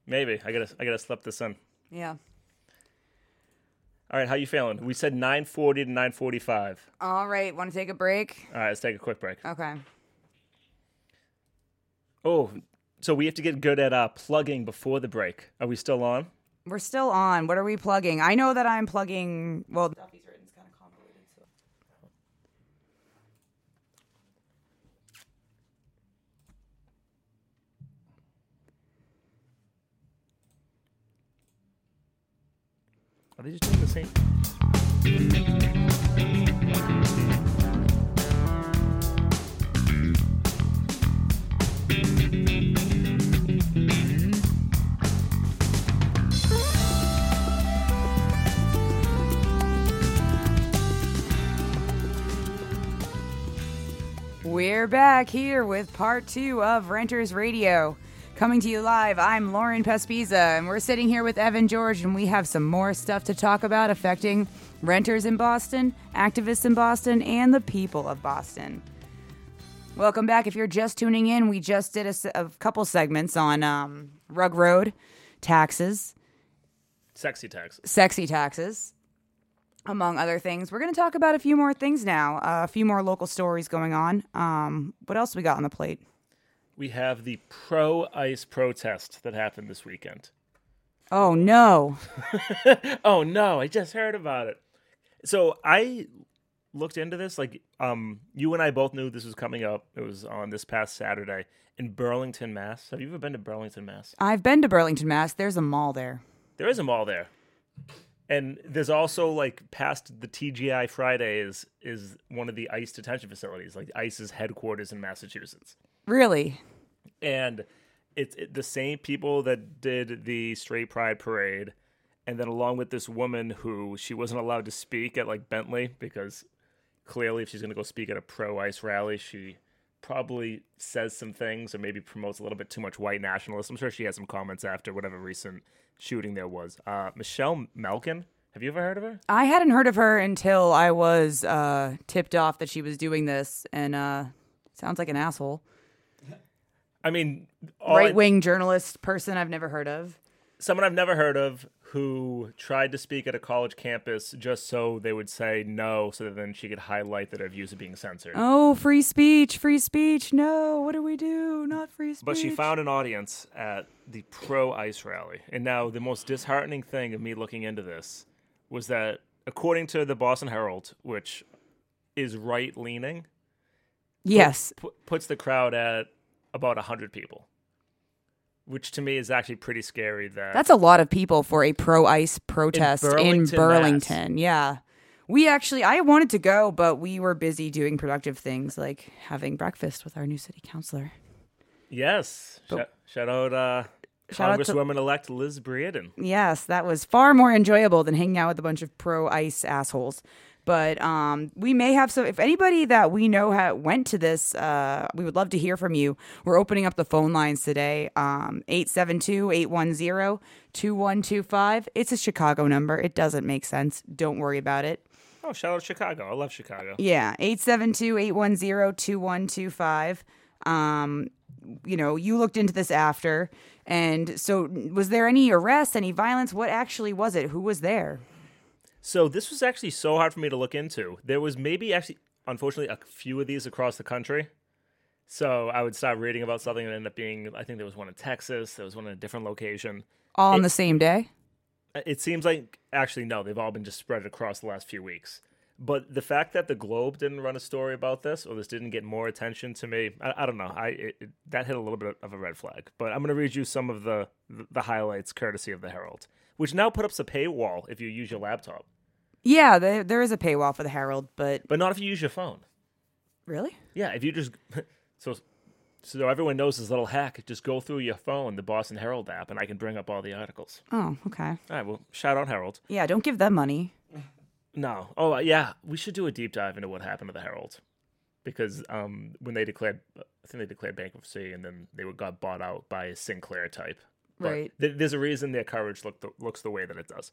Maybe I gotta I gotta slip this in. Yeah. All right, how you feeling? We said 9:40 to 9:45. All right. Want to take a break? All right, let's take a quick break. Okay. Oh, so we have to get good at uh, plugging before the break. Are we still on? We're still on. What are we plugging? I know that I'm plugging. Well, Duffy's written is kind of convoluted. So. Are they just doing the same? We're back here with part two of Renters Radio. Coming to you live, I'm Lauren Pespiza, and we're sitting here with Evan George, and we have some more stuff to talk about affecting renters in Boston, activists in Boston, and the people of Boston. Welcome back. If you're just tuning in, we just did a couple segments on um, Rugg Road, taxes, Sexy taxes. sexy taxes, among other things. We're going to talk about a few more things now, uh, a few more local stories going on. Um, what else we got on the plate? We have the pro ice protest that happened this weekend. Oh no! [laughs] Oh no, I just heard about it. So I looked into this. Like, um, you and I both knew this was coming up. It was on this past Saturday in Burlington, Mass. Have you ever been to Burlington, Mass? I've been to Burlington, Mass. There's a mall there. There is a mall there. And there's also like past the TGI Fridays is one of the ICE detention facilities, like ICE's headquarters in Massachusetts. Really? And it's it, the same people that did the Straight Pride parade, and then along with this woman who she wasn't allowed to speak at like Bentley because clearly if she's going to go speak at a pro ICE rally, she probably says some things or maybe promotes a little bit too much white nationalism. I'm sure she had some comments after whatever recent shooting there was. Uh, Michelle Malkin, have you ever heard of her? I hadn't heard of her until I was uh, tipped off that she was doing this, and uh, sounds like an asshole. I mean, Right wing journalist person I've never heard of. someone I've never heard of who tried to speak at a college campus just so they would say no, so that then she could highlight that her views are being censored. Oh, free speech, free speech. No, what do we do? Not free speech. But she found an audience at the pro ICE rally. And now, the most disheartening thing of me looking into this was that, according to the Boston Herald, which is right leaning, Yes. pu- puts the crowd at about 100 people, which to me is actually pretty scary. That That's a lot of people for a pro ICE protest in Burlington, Burlington. Yeah. We actually, I wanted to go, but we were busy doing productive things like having breakfast with our new city councilor. yes. Sh- shout out uh, Shout out to- Congresswoman elect Liz Breadon. Yes, that was far more enjoyable than hanging out with a bunch of pro ICE assholes. But um, we may have some. If anybody that we know ha- went to this, uh, we would love to hear from you. We're opening up the phone lines today um, 872 810 2125. It's a Chicago number. It doesn't make sense. Don't worry about it. Oh, shout out Chicago. I love Chicago. Yeah, 872-810-2125. Um, you know, you looked into this after. And so was there any arrests, any violence? What actually was it? Who was there? So this was actually so hard for me to look into. There was maybe actually, unfortunately, a few of these across the country. So I would start reading about something and end up being. I think there was one in Texas. There was one in a different location. All on the same day? Uh, it seems like actually no, they've all been just spread across the last few weeks. But the fact that the Globe didn't run a story about this, or this didn't get more attention to me, I, I don't know. I it, it- that hit a little bit of a red flag. But I'm going to read you some of the the highlights, courtesy of the Herald, which now put up a paywall if you use your laptop, Yeah, there, there is a paywall for the Herald, but but not if you use your phone. really? Yeah, if you just [laughs] so so everyone knows this little hack, just go through your phone, the Boston Herald app, and I can bring up all the articles. Oh, okay. All right, well, shout out Herald. Yeah, don't give them money. No, oh uh, yeah, we should do a deep dive into what happened to the Herald because um, when they declared, I think they declared bankruptcy, and then they were, got bought out by a Sinclair type. Right. th- there's a reason their coverage look the, looks the way that it does.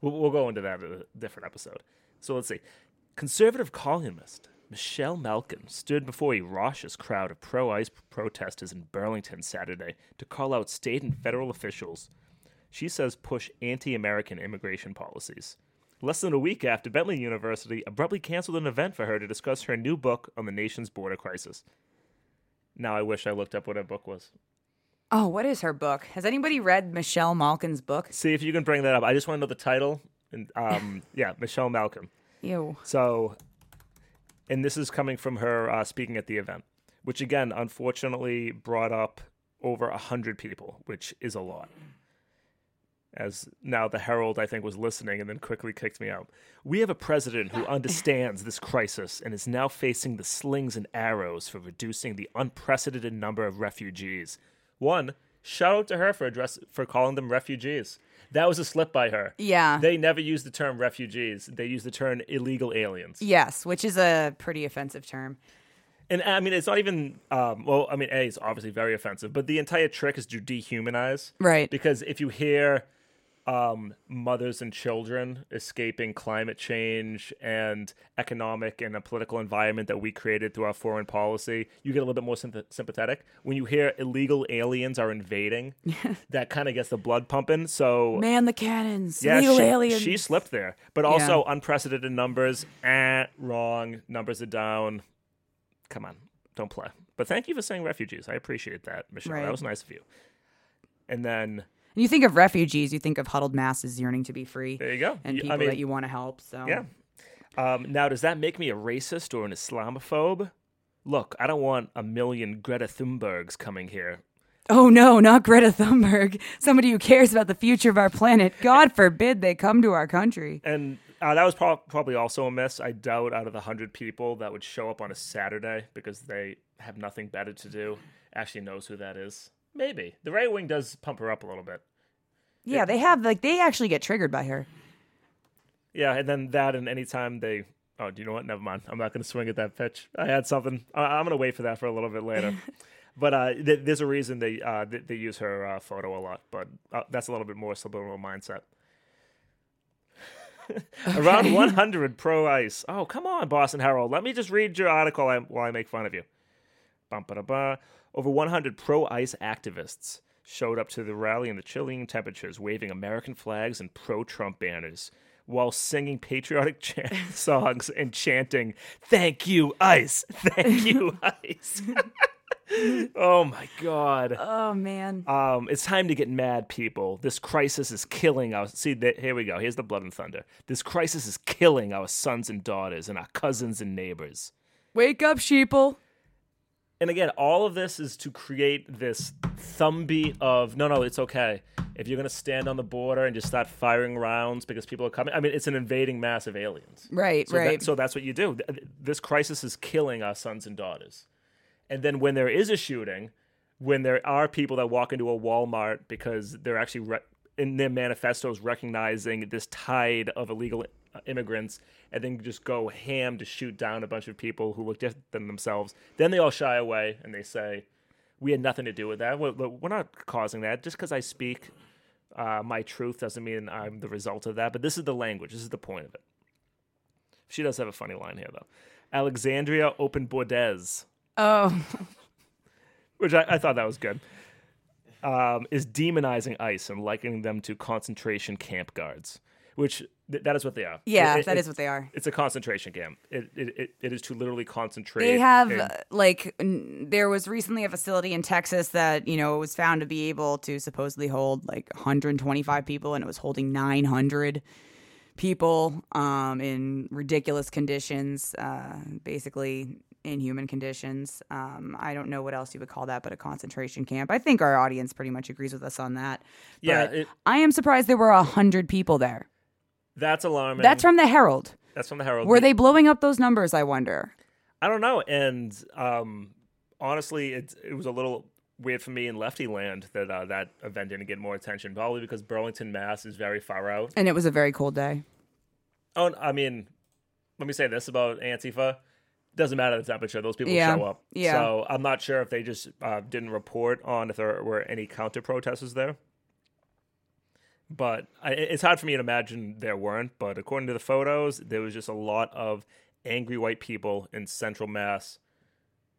We'll, we'll go into that in a different episode. So let's see. Conservative columnist Michelle Malkin stood before a raucous crowd of pro ICE protesters in Burlington Saturday to call out state and federal officials. She says push anti American immigration policies. Less than a week after Bentley University abruptly canceled an event for her to discuss her new book on the nation's border crisis. Now I wish I looked up what her book was. Oh, what is her book? Has anybody read Michelle Malkin's book? See if you can bring that up. I just want to know the title. And um, [laughs] yeah, Michelle Malcolm. Ew. So, and this is coming from her uh, speaking at the event, which again, unfortunately, brought up over a hundred people, which is a lot. As now the Herald, I think, was listening and then quickly kicked me out. We have a president who understands this crisis and is now facing the slings and arrows for reducing the unprecedented number of refugees. One, shout out to her for address for calling them refugees. That was a slip by her. Yeah. They never use the term refugees. They use the term illegal aliens. yes, which is a pretty offensive term. And I mean, it's not even, um, well, I mean, A, is obviously very offensive, but the entire trick is to dehumanize. Right. Because if you hear um, mothers and children escaping climate change and economic and a political environment that we created through our foreign policy, you get a little bit more sympath- sympathetic. When you hear illegal aliens are invading, [laughs] that kind of gets the blood pumping. So Man the cannons. yeah, Illegal she, aliens. she slipped there, but also unprecedented numbers. Eh, wrong. Numbers are down. Come on, don't play. But thank you for saying refugees. I appreciate that, Michelle. Right. That was nice of you. And then And you think of refugees, you think of huddled masses yearning to be free there you go. and people I mean, that you want to help. So yeah. Um, now, does that make me a racist or an Islamophobe? Look, I don't want a million Greta Thunbergs coming here. Oh no, not Greta Thunberg. Somebody who cares about the future of our planet. God forbid they come to our country. And uh, that was prob- probably also a miss. I doubt out of the 100 people that would show up on a Saturday because they have nothing better to do actually knows who that is. Maybe. The right wing does pump her up a little bit. Yeah, they have like they actually get triggered by her. Yeah, and then that, and anytime they Oh, do you know what? Never mind. I'm not going to swing at that pitch. I had something. I- I'm going to wait for that for a little bit later. [laughs] but uh, th- there's a reason they uh, th- they use her uh, photo a lot. But uh, that's a little bit more subliminal mindset. [laughs] Around 100 pro ice. Oh, come on, Boston Herald. Let me just read your article while I- while I make fun of you. Bum, ba, da, ba. Over 100 pro ice activists showed up to the rally in the chilling temperatures, waving American flags and pro Trump banners while singing patriotic [laughs] songs and chanting, Thank you, ice! Thank you, [laughs] ice! [laughs] oh my God. Oh man. Um, it's time to get mad, people. This crisis is killing our. See, th- here we go. Here's the blood and thunder. This crisis is killing our sons and daughters and our cousins and neighbors. Wake up, sheeple. And again, all of this is to create this thumb beat of no, no, it's okay. If you're gonna stand on the border and just start firing rounds because people are coming, I mean, it's an invading mass of aliens. Right, So, right. that, so that's what you do. This crisis is killing our sons and daughters. And then when there is a shooting, when there are people that walk into a Walmart because they're actually re- in their manifestos recognizing this tide of illegal immigrants and then just go ham to shoot down a bunch of people who look different than themselves, then they all shy away and they say, we had nothing to do with that. We're, we're not causing that. Just because I speak uh, my truth doesn't mean I'm the result of that. But this is the language. This is the point of it. She does have a funny line here, though. Alexandria Open Bordez, oh, [laughs] which I, I thought that was good, um, is demonizing ICE and likening them to concentration camp guards, which th- that is what they are. yeah, It- that it- is what they are. It's a concentration camp. It, it, it, is to literally concentrate. They have uh, like n- there was recently a facility in Texas that you know was found to be able to supposedly hold like 125 people, and it was holding 900 people um, in ridiculous conditions, uh, basically inhuman conditions. Um, I don't know what else you would call that, but a concentration camp. I think our audience pretty much agrees with us on that. yeah, But it, I am surprised there were a hundred people there. That's alarming. That's from the Herald. that's from the Herald. Were they blowing up those numbers? I wonder. I don't know. And um, honestly, it it was a little weird for me in Lefty Land that uh, that event didn't get more attention, probably because Burlington, Mass, is very far out. And it was a very cold day. Oh, I mean, let me say this about Antifa: doesn't matter the temperature; those people Yeah. show up. Yeah. So I'm not sure if they just uh, didn't report on if there were any counter protesters there. But I, it's hard for me to imagine there weren't. But according to the photos, there was just a lot of angry white people in Central Mass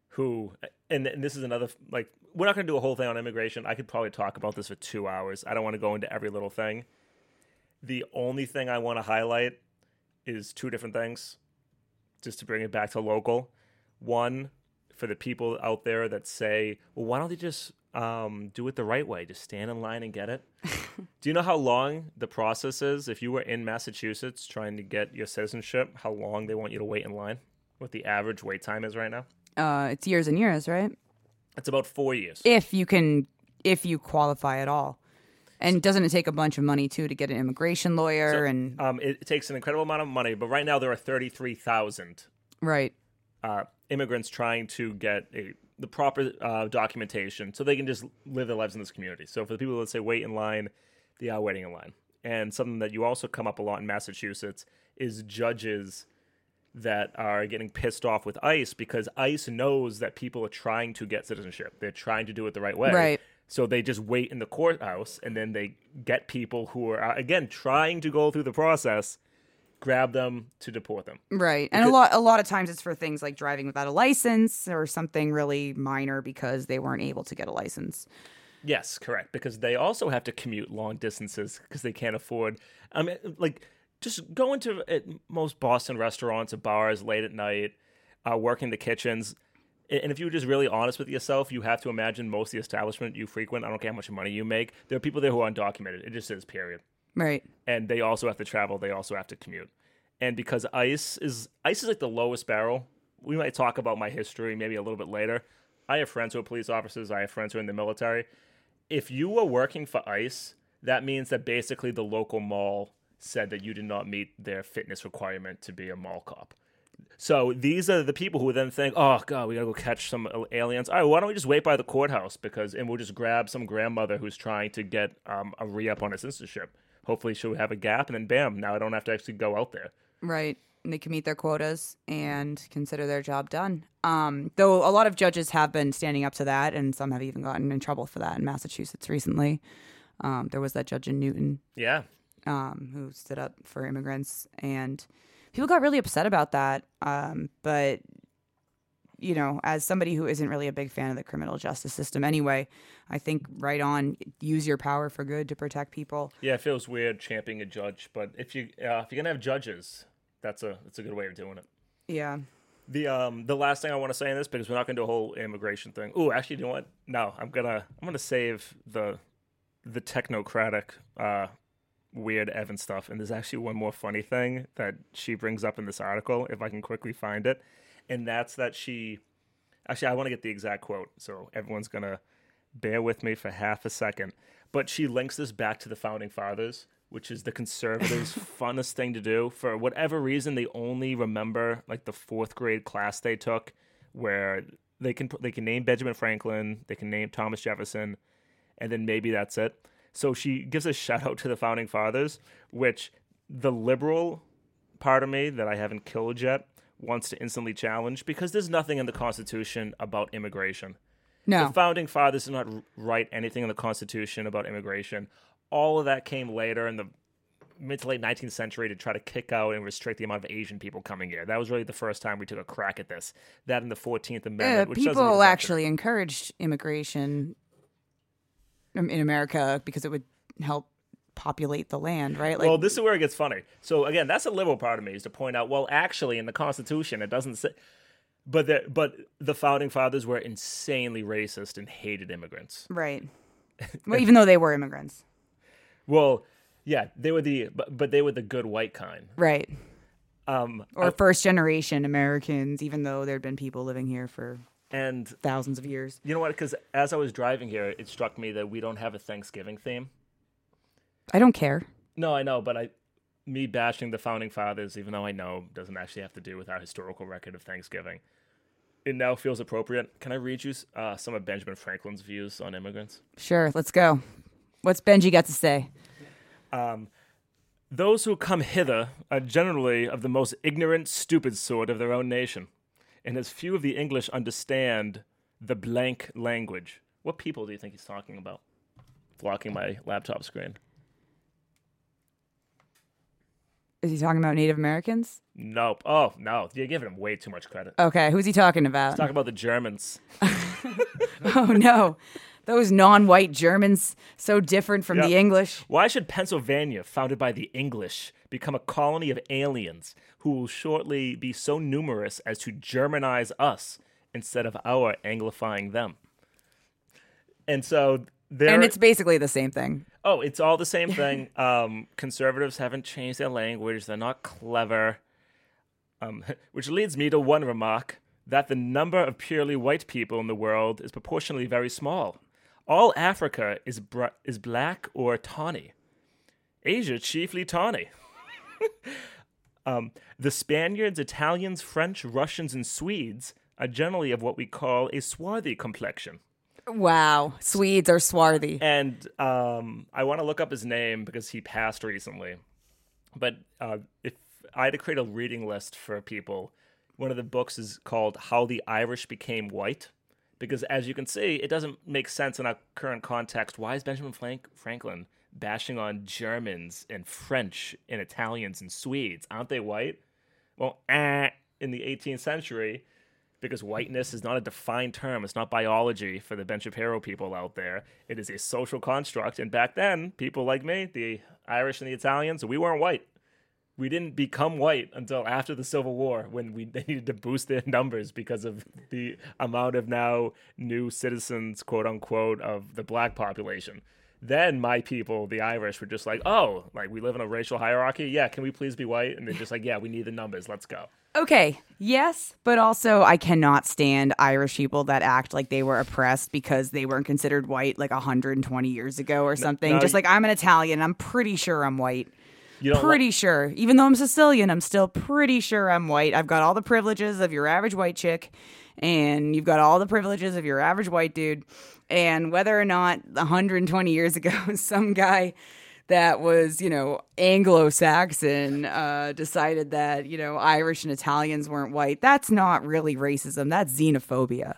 who, and, and this is another like we're not going to do a whole thing on immigration. I could probably talk about this for two hours. I don't want to go into every little thing. The only thing I want to highlight is two different things, just to bring it back to local. One, for the people out there that say, well, why don't they just um, do it the right way? Just stand in line and get it. [laughs] do you know how long the process is if you were in Massachusetts trying to get your citizenship? How long they want you to wait in line? What the average wait time is right now? Uh, it's years and years, right? It's about four years. If you can, if you qualify at all. And doesn't it take a bunch of money too to get an immigration lawyer So, and um, it, takes an incredible amount of money, but right now there are 33,000 right? uh, immigrants trying to get a, the proper uh, documentation so they can just live their lives in this community. So for the people that say wait in line, they are waiting in line. And something that you also come up a lot in Massachusetts is judges that are getting pissed off with ICE because ICE knows that people are trying to get citizenship. They're trying to do it the right way. Right. So they just wait in the courthouse and then they get people who are, again, trying to go through the process, grab them to deport them. Right. And a lot a lot of times it's for things like driving without a license or something really minor because they weren't able to get a license. Yes, correct. Because they also have to commute long distances because they can't afford. I mean, like just going to at most Boston restaurants or bars late at night, uh, working the kitchens. And if you're just really honest with yourself, you have to imagine most of the establishment you frequent. I don't care how much money you make. There are people there who are undocumented. It just is. Period. Right. And they also have to travel. They also have to commute. And because ICE is ICE is like the lowest barrel. We might talk about my history maybe a little bit later. I have friends who are police officers. I have friends who are in the military if you were working for ICE, that means that basically the local mall said that you did not meet their fitness requirement to be a mall cop. So these are the people who then think, "Oh God, we gotta go catch some aliens." All right, why don't we just wait by the courthouse because, and we'll just grab some grandmother who's trying to get um, a re up on her citizenship. Hopefully, she'll have a gap, and then bam, now I don't have to actually go out there. Right. and they can meet their quotas and consider their job done. Um, though a lot of judges have been standing up to that, and some have even gotten in trouble for that in Massachusetts recently. Um, there was that judge in Newton Yeah. um, who stood up for immigrants, and people got really upset about that. Um, but you know, as somebody who isn't really a big fan of the criminal justice system anyway, I think right on, use your power for good to protect people. Yeah, it feels weird championing a judge, but if you uh, if you're gonna have judges, that's a that's a good way of doing it. Yeah. The um the last thing I want to say in this because we're not gonna do a whole immigration thing. Oh, actually, you know what? No, I'm gonna I'm gonna save the the technocratic uh weird Evan stuff. And there's actually one more funny thing that she brings up in this article, if I can quickly find it, and that's that she actually I want to get the exact quote, so everyone's gonna bear with me for half a second. But she links this back to the founding fathers, which is the conservatives' [laughs] funnest thing to do. For whatever reason, they only remember like the fourth grade class they took, where they can they can name Benjamin Franklin, they can name Thomas Jefferson, and then maybe that's it. So she gives a shout out to the founding fathers, which the liberal part of me that I haven't killed yet wants to instantly challenge because there's nothing in the Constitution about immigration. No. The founding fathers did not write anything in the Constitution about immigration. All of that came later in the mid to late 19th century to try to kick out and restrict the amount of Asian people coming here. That was really the first time we took a crack at this. That in the 14th uh, Amendment. Yeah, which people even mention it. actually encouraged immigration in in America because it would help populate the land, right? Like, well, this is where it gets funny. So again, that's a liberal part of me is to point out. Well, actually, in the Constitution, it doesn't say. But the but the founding fathers were insanely racist and hated immigrants. right. [laughs] well, even though they were immigrants, Well, yeah, they were the but, but they were the good white kind. right? Um, Or first generation Americans, even though there'd been people living here for and thousands of years. you know what? Because as I was driving here, it struck me that we don't have a Thanksgiving theme. I don't care. No, I know, but I me bashing the founding fathers, even though I know doesn't actually have to do with our historical record of Thanksgiving. It now feels appropriate. Can I read you uh, some of Benjamin Franklin's views on immigrants? Sure, let's go. What's Benji got to say? Those who come hither are generally of the most ignorant, stupid sort of their own nation, and as few of the English understand the blank language. What people do you think he's talking about? Blocking my laptop screen. Is he talking about Native Americans? Nope. Oh no, you're giving him way too much credit. Okay, who's he talking about? He's talking about the Germans. [laughs] oh no, those non-white Germans, so different from the English. Why should Pennsylvania, founded by the English, become a colony of aliens who will shortly be so numerous as to Germanize us instead of our anglifying them? And so there. And it's basically the same thing. Oh, it's all the same [laughs] thing. um, conservatives haven't changed their language; they're not clever. Um, [laughs] which leads me to one remark that the number of purely white people in the world is proportionally very small. All Africa is br- is black or tawny. Asia chiefly tawny. [laughs] um, the Spaniards, Italians, French, Russians, and Swedes are generally of what we call a swarthy complexion. Wow, Swedes are swarthy. And um, I want to look up his name because he passed recently. But uh, if I had to create a reading list for people, one of the books is called How the Irish Became White. Because as you can see, it doesn't make sense in our current context. Why is Benjamin Frank- Franklin bashing on Germans and French and Italians and Swedes? Aren't they white? Well, eh, in the 18th century, because whiteness is not a defined term. It's not biology for the Ben Shapiro people out there. It is a social construct. And back then, people like me, the Irish and the Italians, we weren't white. We didn't become white until after the Civil War when we [laughs] they needed to boost their numbers because of the amount of now new citizens, quote unquote, of the black population. Then my people, the Irish, were just like, oh, like we live in a racial hierarchy. Yeah, can we please be white? And they're just like, yeah, we need the numbers. Let's go. Okay, yes, but also I cannot stand Irish people that act like they were oppressed because they weren't considered white like 120 years ago or something. no, Just like I'm an Italian, I'm pretty sure I'm white. You Pretty sure. Even though I'm Sicilian, I'm still pretty sure I'm white. I've got all the privileges of your average white chick, and you've got all the privileges of your average white dude. And whether or not 120 years ago [laughs] some guy that was, you know, Anglo Saxon uh, decided that, you know, Irish and Italians weren't white. That's not really racism. That's xenophobia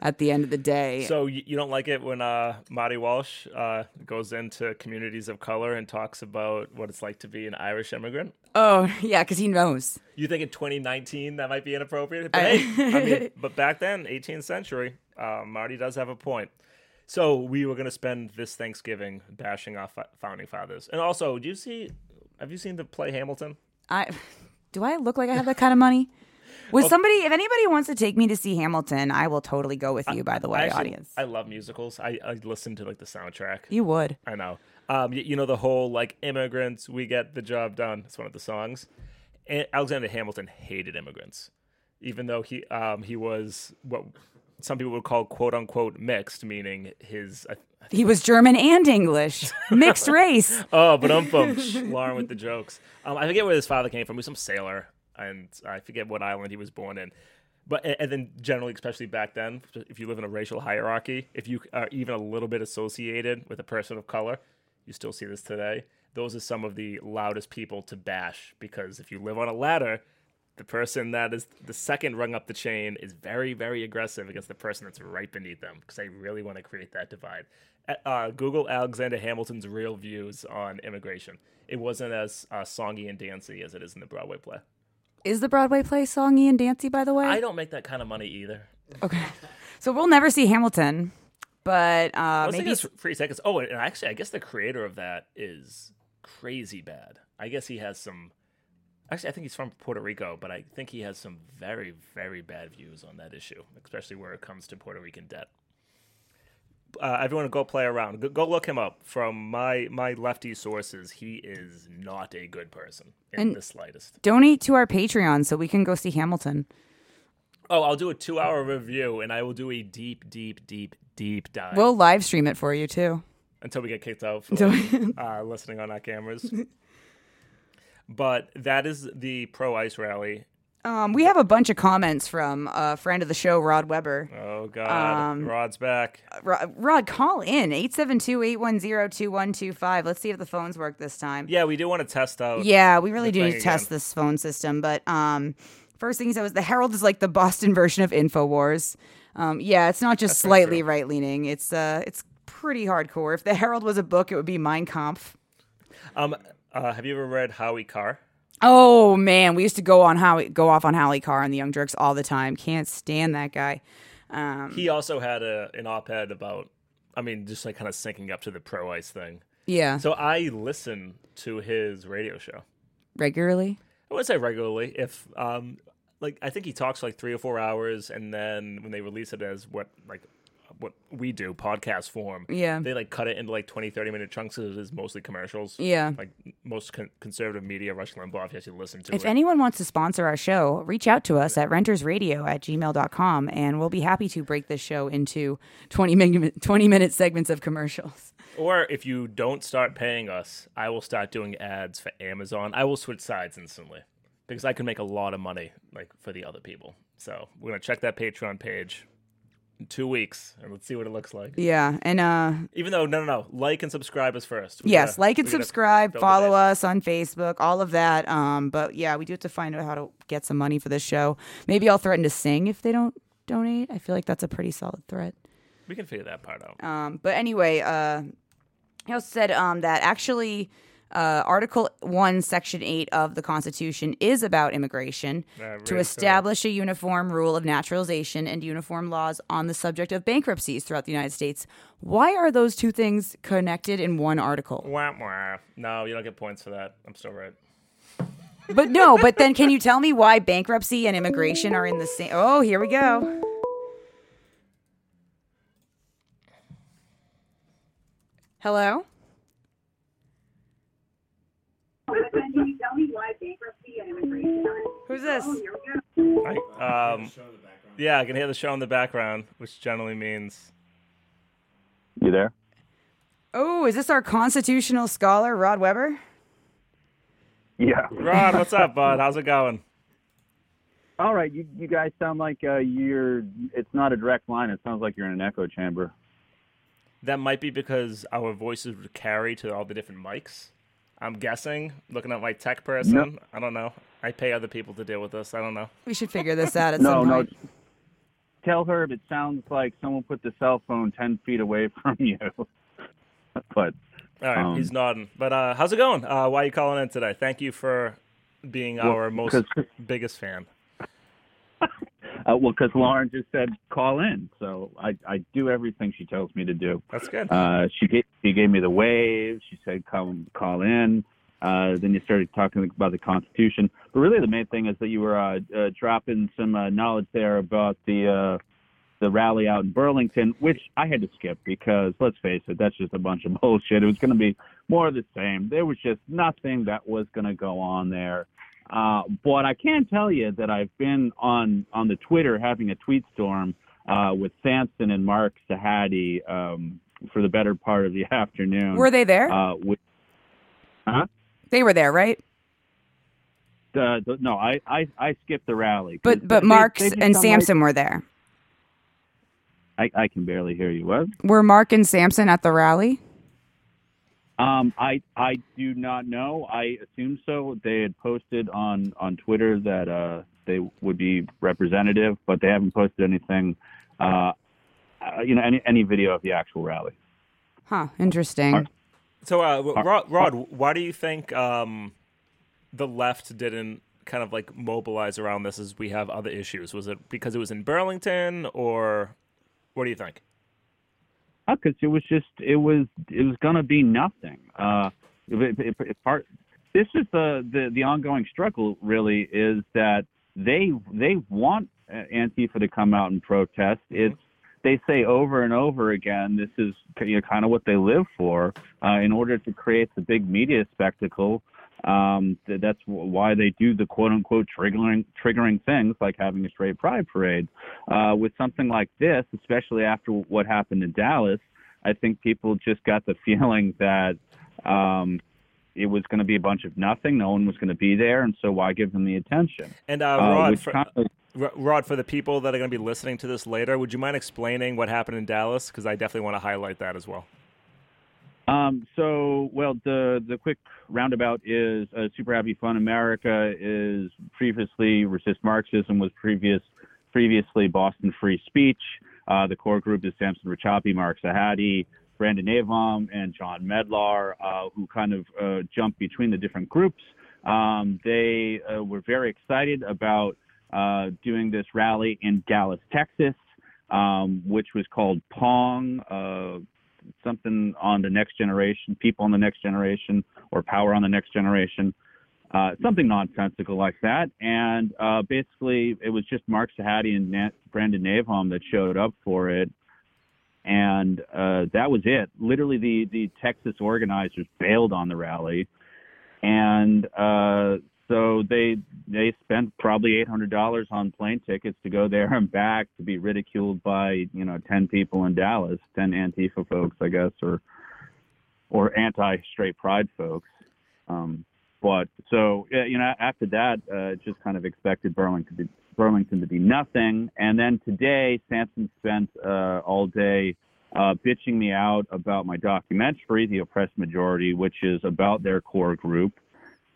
at the end of the day. So you, you don't like it when uh, Marty Walsh uh, goes into communities of color and talks about what it's like to be an Irish immigrant? oh, yeah, because he knows. You think in 2019 that might be inappropriate? But hey, I mean, [laughs] but back then, 18th century, uh, Marty does have a point. So we were going to spend this Thanksgiving bashing off founding fathers, and also, do you see? Have you seen the play Hamilton? I do I look like I have that kind of money? Was somebody if anybody wants to take me to see Hamilton, I will totally go with you, by the way, I actually- audience. I love musicals. I, I listen to like the soundtrack. you would. I know. Um, you, you know the whole like immigrants, we get the job done. It's one of the songs. And Alexander Hamilton hated immigrants, even though he um, he was what some people would call quote unquote mixed, meaning his. I, He was German and English. [laughs] Mixed race. [laughs] oh, but I'm um, Lauren with the jokes. Um, I forget where his father came from. He was some sailor, and I forget what island he was born in. But and then generally, especially back then, if you live in a racial hierarchy, if you are even a little bit associated with a person of color, you still see this today. Those are some of the loudest people to bash because if you live on a ladder, the person that is the second rung up the chain is very, very aggressive against the person that's right beneath them because they really want to create that divide. Uh, Google Alexander Hamilton's real views on immigration. It wasn't as uh, songy and dancy as it is in the Broadway play. Is the Broadway play songy and dancy, by the way? I don't make that kind of money either. Okay. So we'll never see Hamilton, but uh, I maybe free seconds. Oh, and actually, I guess the creator of that is crazy bad. I guess he has some. Actually, I think he's from Puerto Rico, but I think he has some very, very bad views on that issue, especially where it comes to Puerto Rican debt. Uh, everyone, go play around. Go, go look him up. From my my lefty sources, he is not a good person in And- the slightest. donate to our Patreon so we can go see Hamilton. Oh, I'll do a two hour review, and I will do a deep, deep, deep, deep dive We'll live stream it for you too. until we get kicked out for uh, listening on our cameras. [laughs] but that is the pro ice rally. Um, we have a bunch of comments from a friend of the show, Rod Webber. Oh God, Um, Rod's back. Rod, Rod call in 872-810-2125. Let's see if the phones work this time. Yeah, we do want to test out. Yeah, we really do need to test again. this phone system. But um, first thing he said was the Herald is like the Boston version of Infowars. Um, yeah, it's not just That's slightly right leaning. It's uh, it's pretty hardcore. If the Herald was a book, it would be Mein Kampf. Um, uh, have you ever read Howie Carr? Oh man, we used to go on Howie, go off on Howie Carr and the Young Jerks all the time. Can't stand that guy. Um, He also had a an op-ed about. I mean, just like kind of syncing up to the pro ice thing. yeah, So I listen to his radio show. regularly. I wouldn't say regularly. If um, like I think he talks like three or four hours, and then when they release it as what like what we do podcast form, Yeah. they like cut it into like 20, 30 minute chunks. It is mostly commercials. Yeah. like most con- conservative media, Rush Limbaugh. If you actually listen to If it, anyone wants to sponsor our show, reach out to us at rentersradio at gmail.com and we'll be happy to break this show into 20 minute, 20 minute segments of commercials. [laughs] or if you don't start paying us, I will start doing ads for Amazon. I will switch sides instantly because I can make a lot of money like for the other people. So we're gonna check that Patreon page two weeks and let's see what it looks like. Yeah. And uh, Even though, no, no, no, like and subscribe us first. We yes, gotta- like and subscribe, follow us on Facebook, all of that. Um, but yeah, we do have to find out how to get some money for this show. Maybe I'll threaten to sing if they don't donate. I feel like that's a pretty solid threat. We can figure that part out. Um, but anyway, uh, he also said um, that actually uh, Article 1, Section 8 of the Constitution is about immigration to establish a uniform rule of naturalization and uniform laws on the subject of bankruptcies throughout the United States. Why are those two things connected in one article? Wah, wah. No, you don't get points for that. I'm still right. But no, but then can you tell me why bankruptcy and immigration are in the same? Oh, here we go. Hello? Can you tell me why bankruptcy and immigration are? Who's this? Here we go. I, um, yeah, I can hear the show in the background, which generally means You there? Oh, is this our constitutional scholar, Rod Webber? Yeah. Rod. What's up, [laughs] bud? How's it going? All right. You you guys sound like uh, you're. It's not a direct line. It sounds like you're in an echo chamber. that might be because our voices would carry to all the different mics. I'm guessing. Looking at my tech person, No. I don't know. I pay other people to deal with this. I don't know. We should figure this out at No, some no. point. Tell her it sounds like someone put the cell phone ten feet away [laughs] from you. but All right, Um, he's nodding. But uh, how's it going? Uh, why are you calling in today? Thank you for being Well, our most biggest fan. Uh, well, because Lauren just said call in, so I I do everything she tells me to do. That's good. Uh, she gave she gave me the wave. She said come call in. Uh, then you started talking about the Constitution, but really the main thing is that you were uh, uh, dropping some uh, knowledge there about the uh, the rally out in Burlington, which I had to skip because let's face it, that's just a bunch of [laughs] bullshit. It was going to be more of the same. There was just nothing that was going to go on there. Uh, but I can tell you that I've been on on the Twitter having a tweet storm uh, with Samson and Mark Sahadi um, for the better part of the [laughs] afternoon. Were they there? Uh, with, huh? they were there, right? Uh, the, no, I, I I skipped the rally. But but they- Mark they and don't like- Samson were there. I, I can barely hear you. What? Were Mark and Samson at the rally? Um, I I do not know. I assume so. They had posted on on Twitter that uh, they would be representative, but they haven't posted anything. Uh, uh, you know, any any video of the actual rally. Huh. Interesting. Mark- So, uh, Rod, Rod, why do you think um, the left didn't kind of like mobilize around this as we have other issues? Was it because it was in Burlington, or what do you think? Because it was just it was it was going to be nothing. Uh, it, it, it, part this is the, the the ongoing struggle. Really, is that they they want uh, Antifa to come out and protest. It's they say over and over again. This is you know, kind of what they live for. Uh, in order to create the big media spectacle, um, th- that's w- why they do the quote unquote triggering triggering things like having a straight pride parade. Uh, with something like this, especially after what happened in Dallas, I think people just got the feeling that um, it was going to be a bunch of nothing. No one was going to be there, and so why give them the attention? And uh, Uh, Rod, which for, kind of- Rod, for the people that are going to be listening to this later, would you mind explaining what happened in Dallas? Because I definitely want to highlight that as well. Um, so, well, the the quick roundabout is uh, Super Happy Fun America is previously Resist Marxism was previous previously Boston Free Speech. Uh, the core group is Samson Racioppi, Mark Sahadi, Brandon Navom, and John Medlar, uh, who kind of uh, jumped between the different groups. Um, they uh, were very excited about uh, doing this rally in Dallas, Texas, um, which was called Pong. Uh, something on the next generation, people on the next generation, or power on the next generation, uh, something nonsensical like that. And uh, basically, it was just Mark Sahadi and Nat, Brandon Navom that showed up for it. And uh, that was it. Literally, the, the Texas organizers bailed on the rally. And uh, so they they spent probably eight hundred dollars on plane tickets to go there and back to be ridiculed by you know ten people in Dallas, ten Antifa folks, I guess, or or anti-straight pride folks. Um, but so you know after that, uh, just kind of expected Burlington to be, Burlington to be nothing. And then today, Samson spent uh, all day uh, bitching me out about my documentary, The Oppressed Majority, which is about their core group,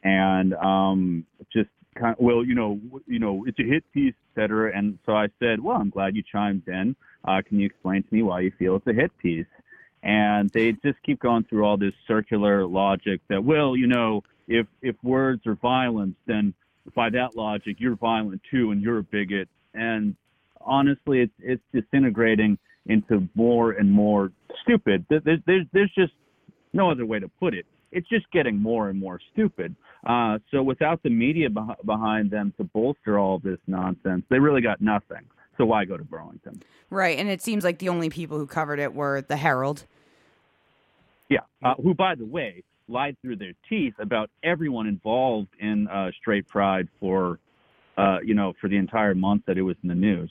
and um, just kind of, well, you know, you know, it's a hit piece, et cetera. And so I said, well, I'm glad you chimed in. Uh, can you explain to me why you feel it's a hit piece? And they just keep going through all this circular logic that, well, you know, if if words are violence, then by that logic, you're violent too, and you're a bigot. And honestly, it's it's disintegrating into more and more stupid. There's there's, there's just no other way to put it. It's just getting more and more stupid. Uh, so without the media beh- behind them to bolster all this nonsense, they really got nothing. So why go to Burlington? Right. And it seems like the only people who covered it were the Herald. Yeah, uh, who, by the way, lied through their teeth about everyone involved in uh, straight pride for, uh, you know, for the entire month that it was in the news.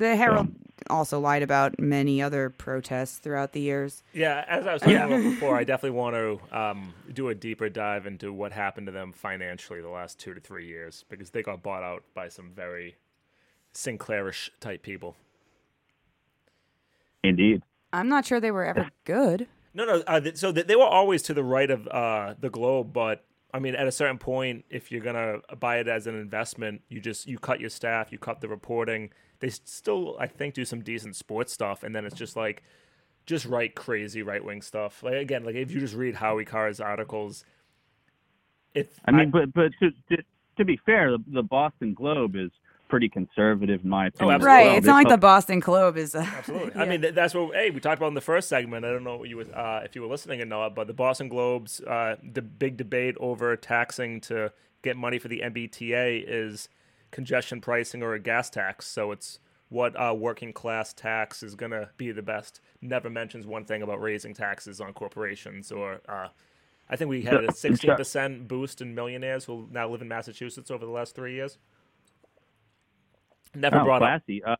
The Herald also lied about many other protests throughout the years. Yeah, as I was talking about before, I definitely want to um, do a deeper dive into what happened to them financially the last two to three years because they got bought out by some very Sinclairish type people. Indeed. I'm not sure they were ever good. No, no. Uh, th- so th- they were always to the right of uh, the globe, but I mean, at a certain point, if you're gonna buy it as an investment, you just you cut your staff, you cut the reporting. They still, I think, do some decent sports stuff, and then it's just like just write crazy right wing stuff. Like again, like if you just read Howie Carr's articles, if I mean, but but to to, to be fair, the, the Boston Globe is pretty conservative in my opinion. as absolutely. Right. well. It's They not like the Boston Globe is. Uh, Absolutely. [laughs] I mean, that's what. Hey, we talked about in the first segment. I don't know what you was, uh, if you were listening or not, but the Boston Globe's uh, the big debate over taxing to get money for the MBTA is congestion pricing or a gas tax. So it's what uh, working class tax is going to be the best. Never mentions one thing about raising taxes on corporations or. Uh, I think we had a So- 16% boost in millionaires who now live in Massachusetts over the last three years. Never Oh, brought up. classy. Uh,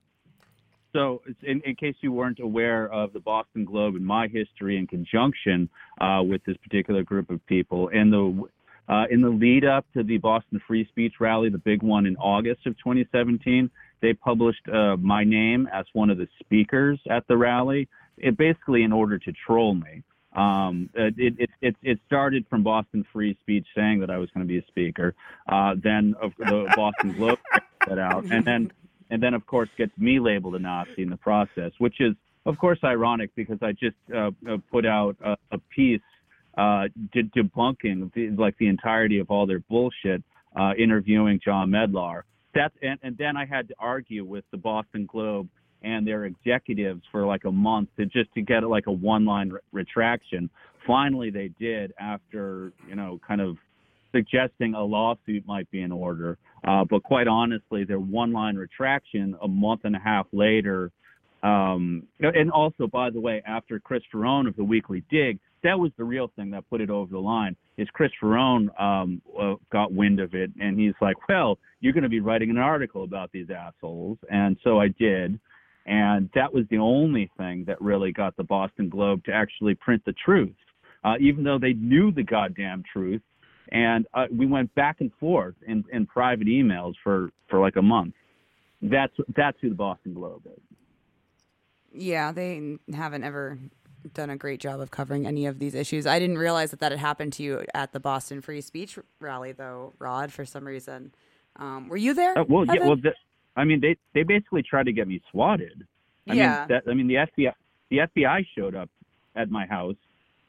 so, in, in case you weren't aware of the Boston Globe and my history in conjunction uh, with this particular group of people, in the uh, in the lead up to the Boston Free Speech rally, the big one in August of 2017, they published uh, my name as one of the speakers at the rally. It basically in order to troll me. Um, it, it, it, it started from Boston Free Speech saying that I was going to be a speaker. Uh, then of the Boston Globe [laughs] that out, and then and then of course gets me labeled a Nazi in the process, which is of course ironic because I just uh, uh, put out a, a piece uh, de- debunking the, like the entirety of all their bullshit, uh, interviewing John Medlar. That's and, and then I had to argue with the Boston Globe and their executives for like a month to just to get like a one-line re- retraction. Finally, they did after you know kind of suggesting a lawsuit might be in order. Uh, but quite honestly, their one-line retraction a month and a half later. Um, and also, by the way, after Chris Faraone of the Weekly Dig, that was the real thing that put it over the line. Is Chris Faraone um, uh, got wind of it, and he's like, "Well, you're going to be writing an article about these assholes," and so I did. And that was the only thing that really got the Boston Globe to actually print the truth, uh, even though they knew the goddamn truth. And uh, we went back and forth in, in private emails for, for like a month. That's that's who the Boston Globe is. Yeah, they haven't ever done a great job of covering any of these issues. I didn't realize that that had happened to you at the Boston Free Speech rally, though, Rod. For some reason, um, were you there? Uh, well, yeah, well, the, I mean, they they basically tried to get me swatted. I Yeah. mean, that, I mean, the FBI the FBI showed up at my house.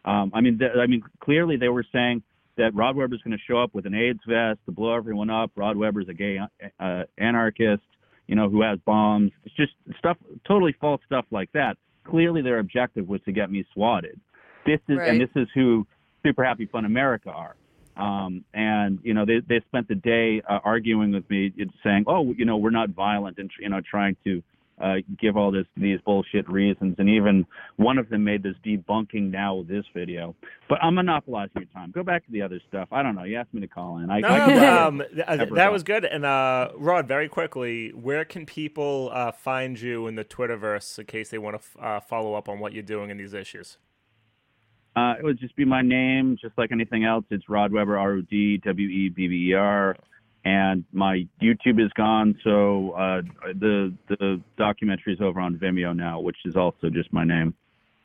Um, I mean, the, I mean, clearly they were saying that Rod Webber's going to show up with an AIDS vest to blow everyone up. Rod Webber's a gay uh, anarchist, you know, who has bombs. It's just stuff, totally false stuff like that. Clearly, their objective was to get me swatted. This is, Right. and this is who Super Happy Fun America are. Um, and you know, they they spent the day uh, arguing with me, saying, "Oh, you know, we're not violent," and you know, trying to uh, give all this these bullshit reasons. And even one of them made this debunking now with this video. But I'm monopolizing your time. Go back to the other stuff. I don't know. You asked me to call in. I, No, I no, can- but, um, uh, that was good. And uh, Rod, very quickly, where can people uh, find you in the Twitterverse in case they want to f- uh, follow up on what you're doing in these issues? Uh, it would just be my name, just like anything else. It's Rod Webber, R O D W E B B E R, and my YouTube is gone. So uh, the the documentary is over on Vimeo now, which is also just my name.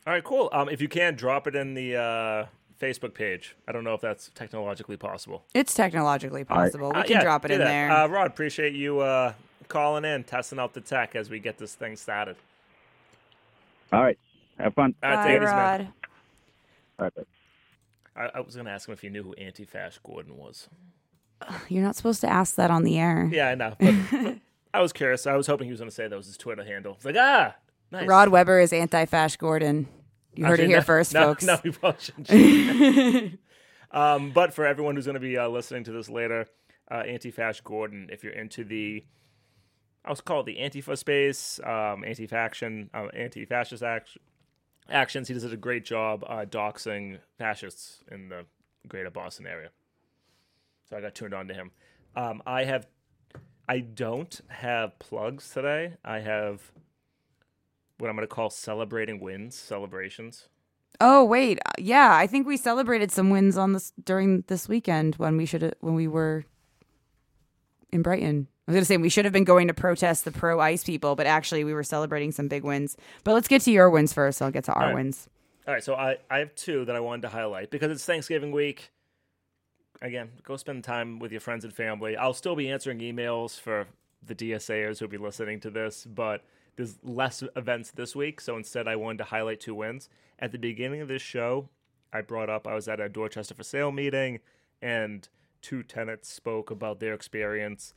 All right, cool. Um, if you can, drop it in the uh, Facebook page. I don't know if that's technologically possible. It's technologically possible. We Uh, can yeah, drop it in that. there. Uh, Rod, appreciate you uh, calling in, testing out the tech as we get this thing started. All right, have fun. All right, Bye, take it easy, man. Rod. All right. I, I was going to ask him if he knew who Anti-Fash Gordon was. [sighs] You're not supposed to ask that on the air. Yeah, I know. But, but [laughs] I was curious. I was hoping he was going to say that was his Twitter handle. It's like, ah, nice. Rod Webber is anti-Fash Gordon. You heard it here no- first, no, folks. No, we probably shouldn't. [laughs] um, but for everyone who's going to be uh, listening to this later, uh, Anti-Fash Gordon, if you're into the, I was called the Antifa space, um, anti-faction, uh, anti-fascist action, actions. He does a great job uh, doxing fascists in the greater Boston area. So I got turned on to him. Um, I have, I don't have plugs today. I have what I'm going to call celebrating wins, celebrations. Oh wait, uh, yeah, I think we celebrated some wins on this during this weekend when we should when we were in Brighton. I was going to say we should have been going to protest the pro ice people, but actually we were celebrating some big wins. But let's get to your wins first. I'll get to our right. wins. All right, so I, I have two that I wanted to highlight because it's Thanksgiving week. Again, go spend time with your friends and family. I'll still be answering emails for the DSAers who'll be listening to this, but there's less events this week, so instead I wanted to highlight two wins. At the beginning of this show, I brought up I was at a Dorchester for Sale meeting, and two tenants spoke about their experience.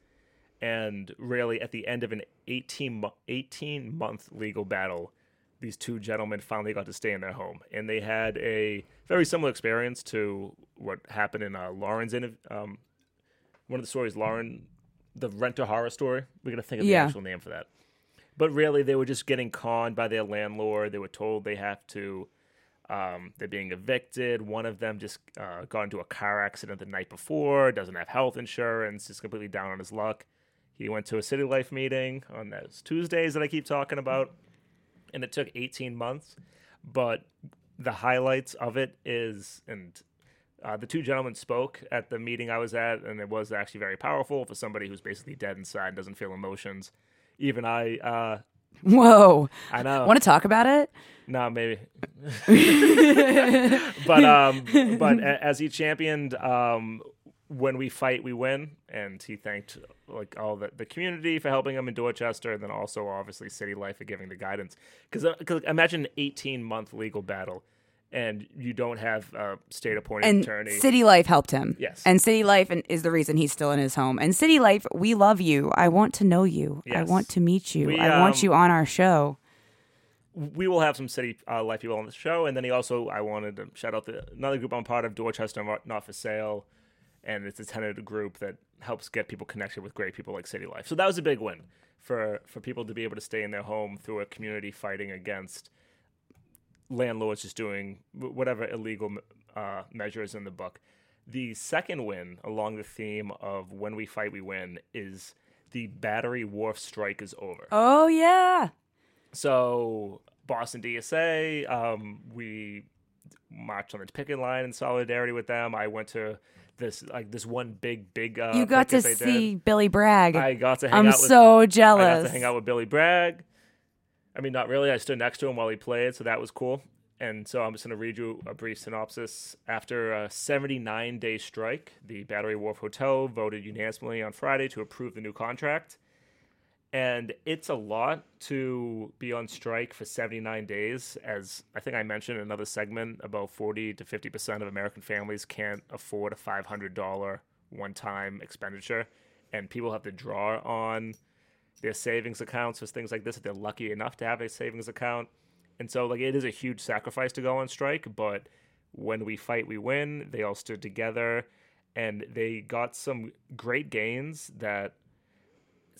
And really, at the end of an 18, 18 month legal battle, these two gentlemen finally got to stay in their home. And they had a very similar experience to what happened in uh, Lauren's in um, one of the stories, Lauren, the renter horror story. We're going to think of the Yeah. actual name for that. But really, they were just getting conned by their landlord. They were told they have to, um, they're being evicted. One of them just uh, got into a car accident the night before, doesn't have health insurance, is completely down on his luck. He went to a City Life meeting on those Tuesdays that I keep talking about, and it took 18 months. But the highlights of it is, and uh, the two gentlemen spoke at the meeting I was at, and it was actually very powerful for somebody who's basically dead inside, doesn't feel emotions. Even I, uh, Whoa. I know. Want to talk about it? No, maybe. [laughs] [laughs] but um, but a- as he championed, um, when we fight, we win, and he thanked like all the, the community for helping him in Dorchester, and then also obviously City Life for giving the guidance. Because imagine an eighteen month legal battle, and you don't have a state appointed And attorney. City Life helped him. Yes. And City Life and- is the reason he's still in his home. And City Life, we love you. I want to know you. I want to meet you. We, I want um, you on our show. we will have some city uh, life people on the show, and then he also I wanted to shout out the another group I'm part of, Dorchester Not for Sale, and it's a tenant group that helps get people connected with great people like City Life. So that was a big win for for people to be able to stay in their home through a community fighting against landlords just doing whatever illegal uh, measures in the book. The second win, along the theme of when we fight, we win, is the Battery Wharf strike is over. Oh, yeah. So Boston DSA, um, we marched on the picket line in solidarity with them. I went to this like this one big big. Uh, you got to see did. Billy Bragg. I got to hang I'm out with. so I got to hang out with Billy Bragg. I mean, not really. I stood next to him while he played, so that was cool. And so I'm just going to read you a brief synopsis. After a 79 day strike, the Battery Wharf Hotel voted unanimously on Friday to approve the new contract. And it's a lot to be on strike for 79 days. As I think I mentioned in another segment, about 40 to 50% of American families can't afford a $500 one time expenditure. And people have to draw on their savings accounts for things like this if they're lucky enough to have a savings account. And so, like, it is a huge sacrifice to go on strike, but when we fight, we win. They all stood together and they got some great gains that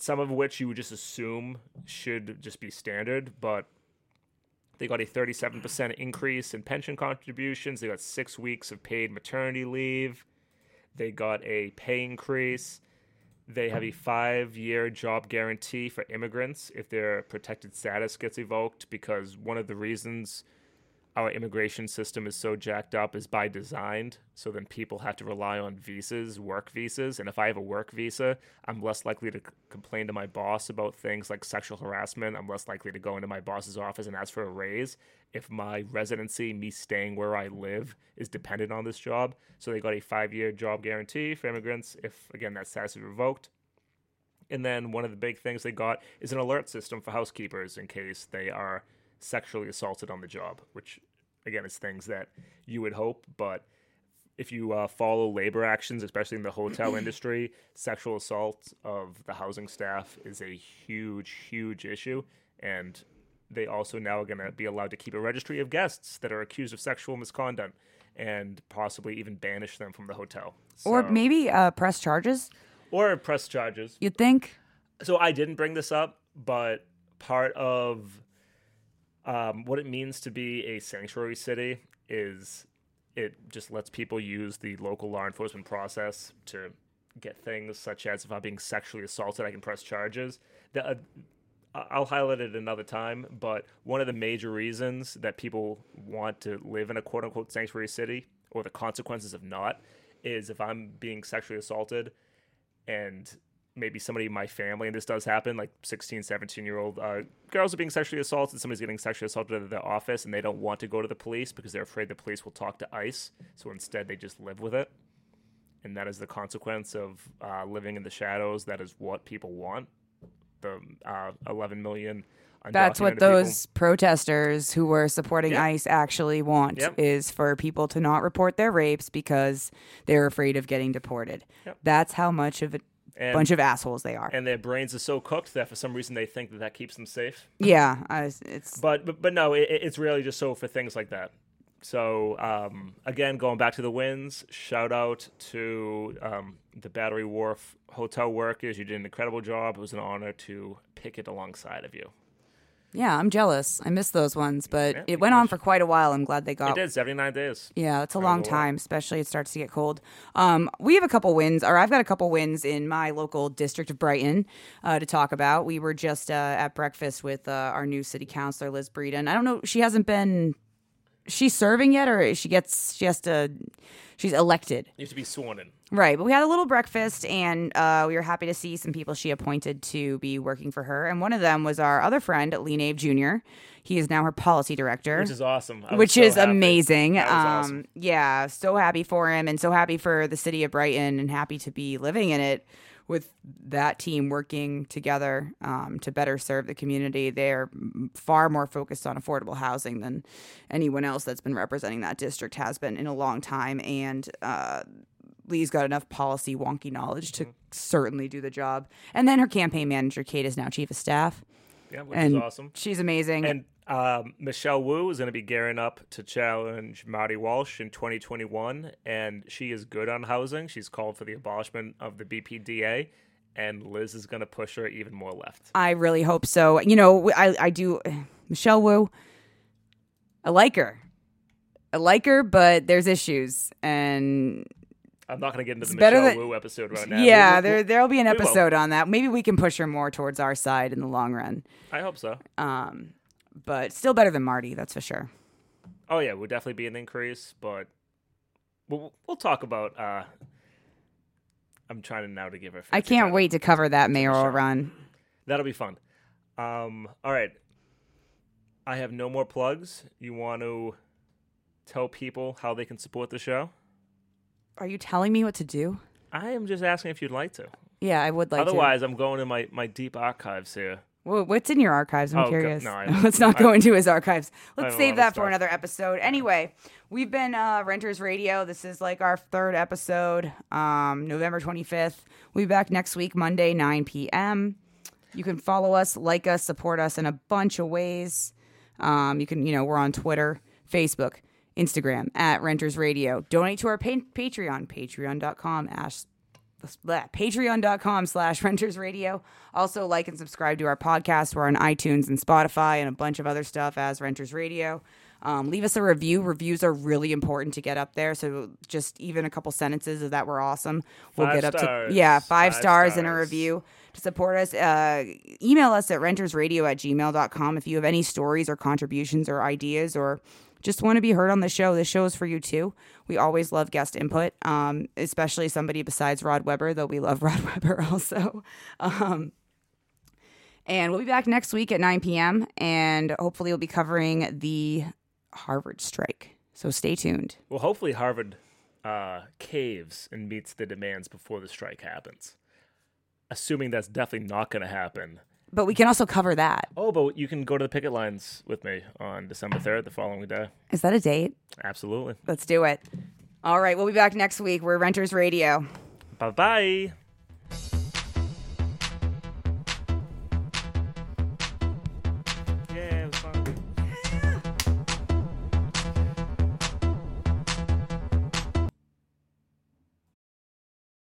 some of which you would just assume should just be standard, but they got a 37% increase in pension contributions. They got six weeks of paid maternity leave. They got a pay increase. They have a five year job guarantee for immigrants if their protected status gets evoked, because one of the reasons our immigration system is so jacked up is by design. So then people have to rely on visas, work visas. And if I have a work visa, I'm less likely to c- complain to my boss about things like sexual harassment. I'm less likely to go into my boss's office and ask for a raise if my residency, me staying where I live, is dependent on this job. So they got a five year job guarantee for immigrants if, again, that status is revoked. And then one of the big things they got is an alert system for housekeepers in case they are sexually assaulted on the job, which again is things that you would hope, but if you uh, follow labor actions, especially in the hotel [clears throat] industry, sexual assault of the housing staff is a huge, huge issue. And they also now are going to be allowed to keep a registry of guests that are accused of sexual misconduct and possibly even banish them from the hotel. or maybe uh, press charges, or press charges. you'd think. So I didn't bring this up, but part of um, what it means to be a sanctuary city is it just lets people use the local law enforcement process to get things such as if I'm being sexually assaulted, I can press charges. The, uh, I'll highlight it another time, but one of the major reasons that people want to live in a quote unquote sanctuary city, or the consequences of not, is if I'm being sexually assaulted and maybe somebody in my family, and this does happen, like 16, 17 year old uh, girls are being sexually assaulted, somebody's getting sexually assaulted at their office, and they don't want to go to the police because they're afraid the police will talk to ICE. So instead, they just live with it. And that is the consequence of uh, living in the shadows. That is what people want. The uh, 11 million. That's what undocumented people. those protesters who were supporting Yeah. ICE actually want Yep. is for people to not report their rapes because they're afraid of getting deported. Yep. That's how much of a And- bunch of assholes they are. and their brains are so cooked that for some reason they think that that keeps them safe. yeah, I, it's But but, but no, it, it's really just so for things like that. So um, again, going back to the wins, shout out to um, the Battery Wharf hotel workers. You did an incredible job. It was an honor to pick it alongside of you. Yeah. I'm jealous. I missed those ones, but Yeah, it went on for quite a while. I'm glad they got. It did seventy nine days. Yeah, it's a long time, especially it starts to get cold. Um, we have a couple wins, or I've got a couple wins in my local district of Brighton uh, to talk about. We were just uh, at breakfast with uh, our new city councilor, Liz Breadon. I don't know, she hasn't been, she's serving yet, or she gets, she has to, she's elected. You have to be sworn in. Right, but we had a little breakfast, and uh, we were happy to see some people she appointed to be working for her. And one of them was our other friend, Lee Nave Jr. He is now her policy director Which is awesome. I which so is happy. amazing. Um, awesome. yeah, so happy for him, and so happy for the city of Brighton, and happy to be living in it with that team working together um, to better serve the community. They're far more focused on affordable housing than anyone else that's been representing that district has been in a long time, and. Uh, Lee's got enough policy wonky knowledge to Mm-hmm. certainly do the job. And then her campaign manager, Kate, is now chief of staff. Yeah, which and is awesome. She's amazing. And um, Michelle Wu is going to be gearing up to challenge Marty Walsh in 2021, and she is good on housing. She's called for the abolishment of the BPDA, and Liz is going to push her even more left. I really hope so. You know, I I do [sighs] Michelle Wu. I like her. I like her, but there's issues, and I'm not going to get into the better Michelle than- Wu episode right now. yeah, We- we- there there'll be an episode on that. Maybe we can push her more towards our side in the long run. I hope so. Um, but still better than Marty, that's for sure. Oh yeah, would definitely be an increase, but we'll we'll talk about. uh I'm trying to now to give her. a I can't title. wait to cover that mayoral Sure. run. That'll be fun. Um, all right. I have no more plugs. You want to tell people how they can support the show? Are you telling me what to do? I am just asking if you'd like to. Yeah, I would like to. Otherwise, I'm going to my, my deep archives here. Wha- What's in your archives? I'm Oh, curious. no, [laughs] Let's not I- go into his archives. Let's save that for another episode. Anyway, we've been uh, Renters Radio. This is like our third episode, um, November 25th. We'll be back next week, Monday, 9 p.m. You can follow us, like us, support us in a bunch of ways. Um, you can, you know, we're on Twitter, Facebook, Instagram at Renters Radio. Donate to our pa- Patreon, patreon.com, ash, bleh, patreon.com slash renters radio. Also like and subscribe to our podcast. We're on itunes and spotify and a bunch of other stuff as renters radio. Um, leave us a review. Reviews are really important to get up there. So just even a couple sentences of that were awesome. We'll Five get up stars. to yeah five, Five stars in a review to support us. Uh, email us at rentersradio at gmail.com if you have any stories or contributions or ideas or just want to be heard on the show, this show is for you too. We always love guest input, um, especially somebody besides Rod Webber, though we love [laughs] Rod Webber also. Um, and we'll be back next week at 9 p.m. And hopefully, we'll be covering the Harvard strike. So stay tuned. Well, hopefully Harvard uh, caves and meets the demands before the strike happens. Assuming that's definitely not going to happen. But we can also cover that. Oh, but you can go to the picket lines with me on December 3rd, the following day. Is that a date? Absolutely. Let's do it. All right, we'll be back next week. We're Renters Radio. Bye bye.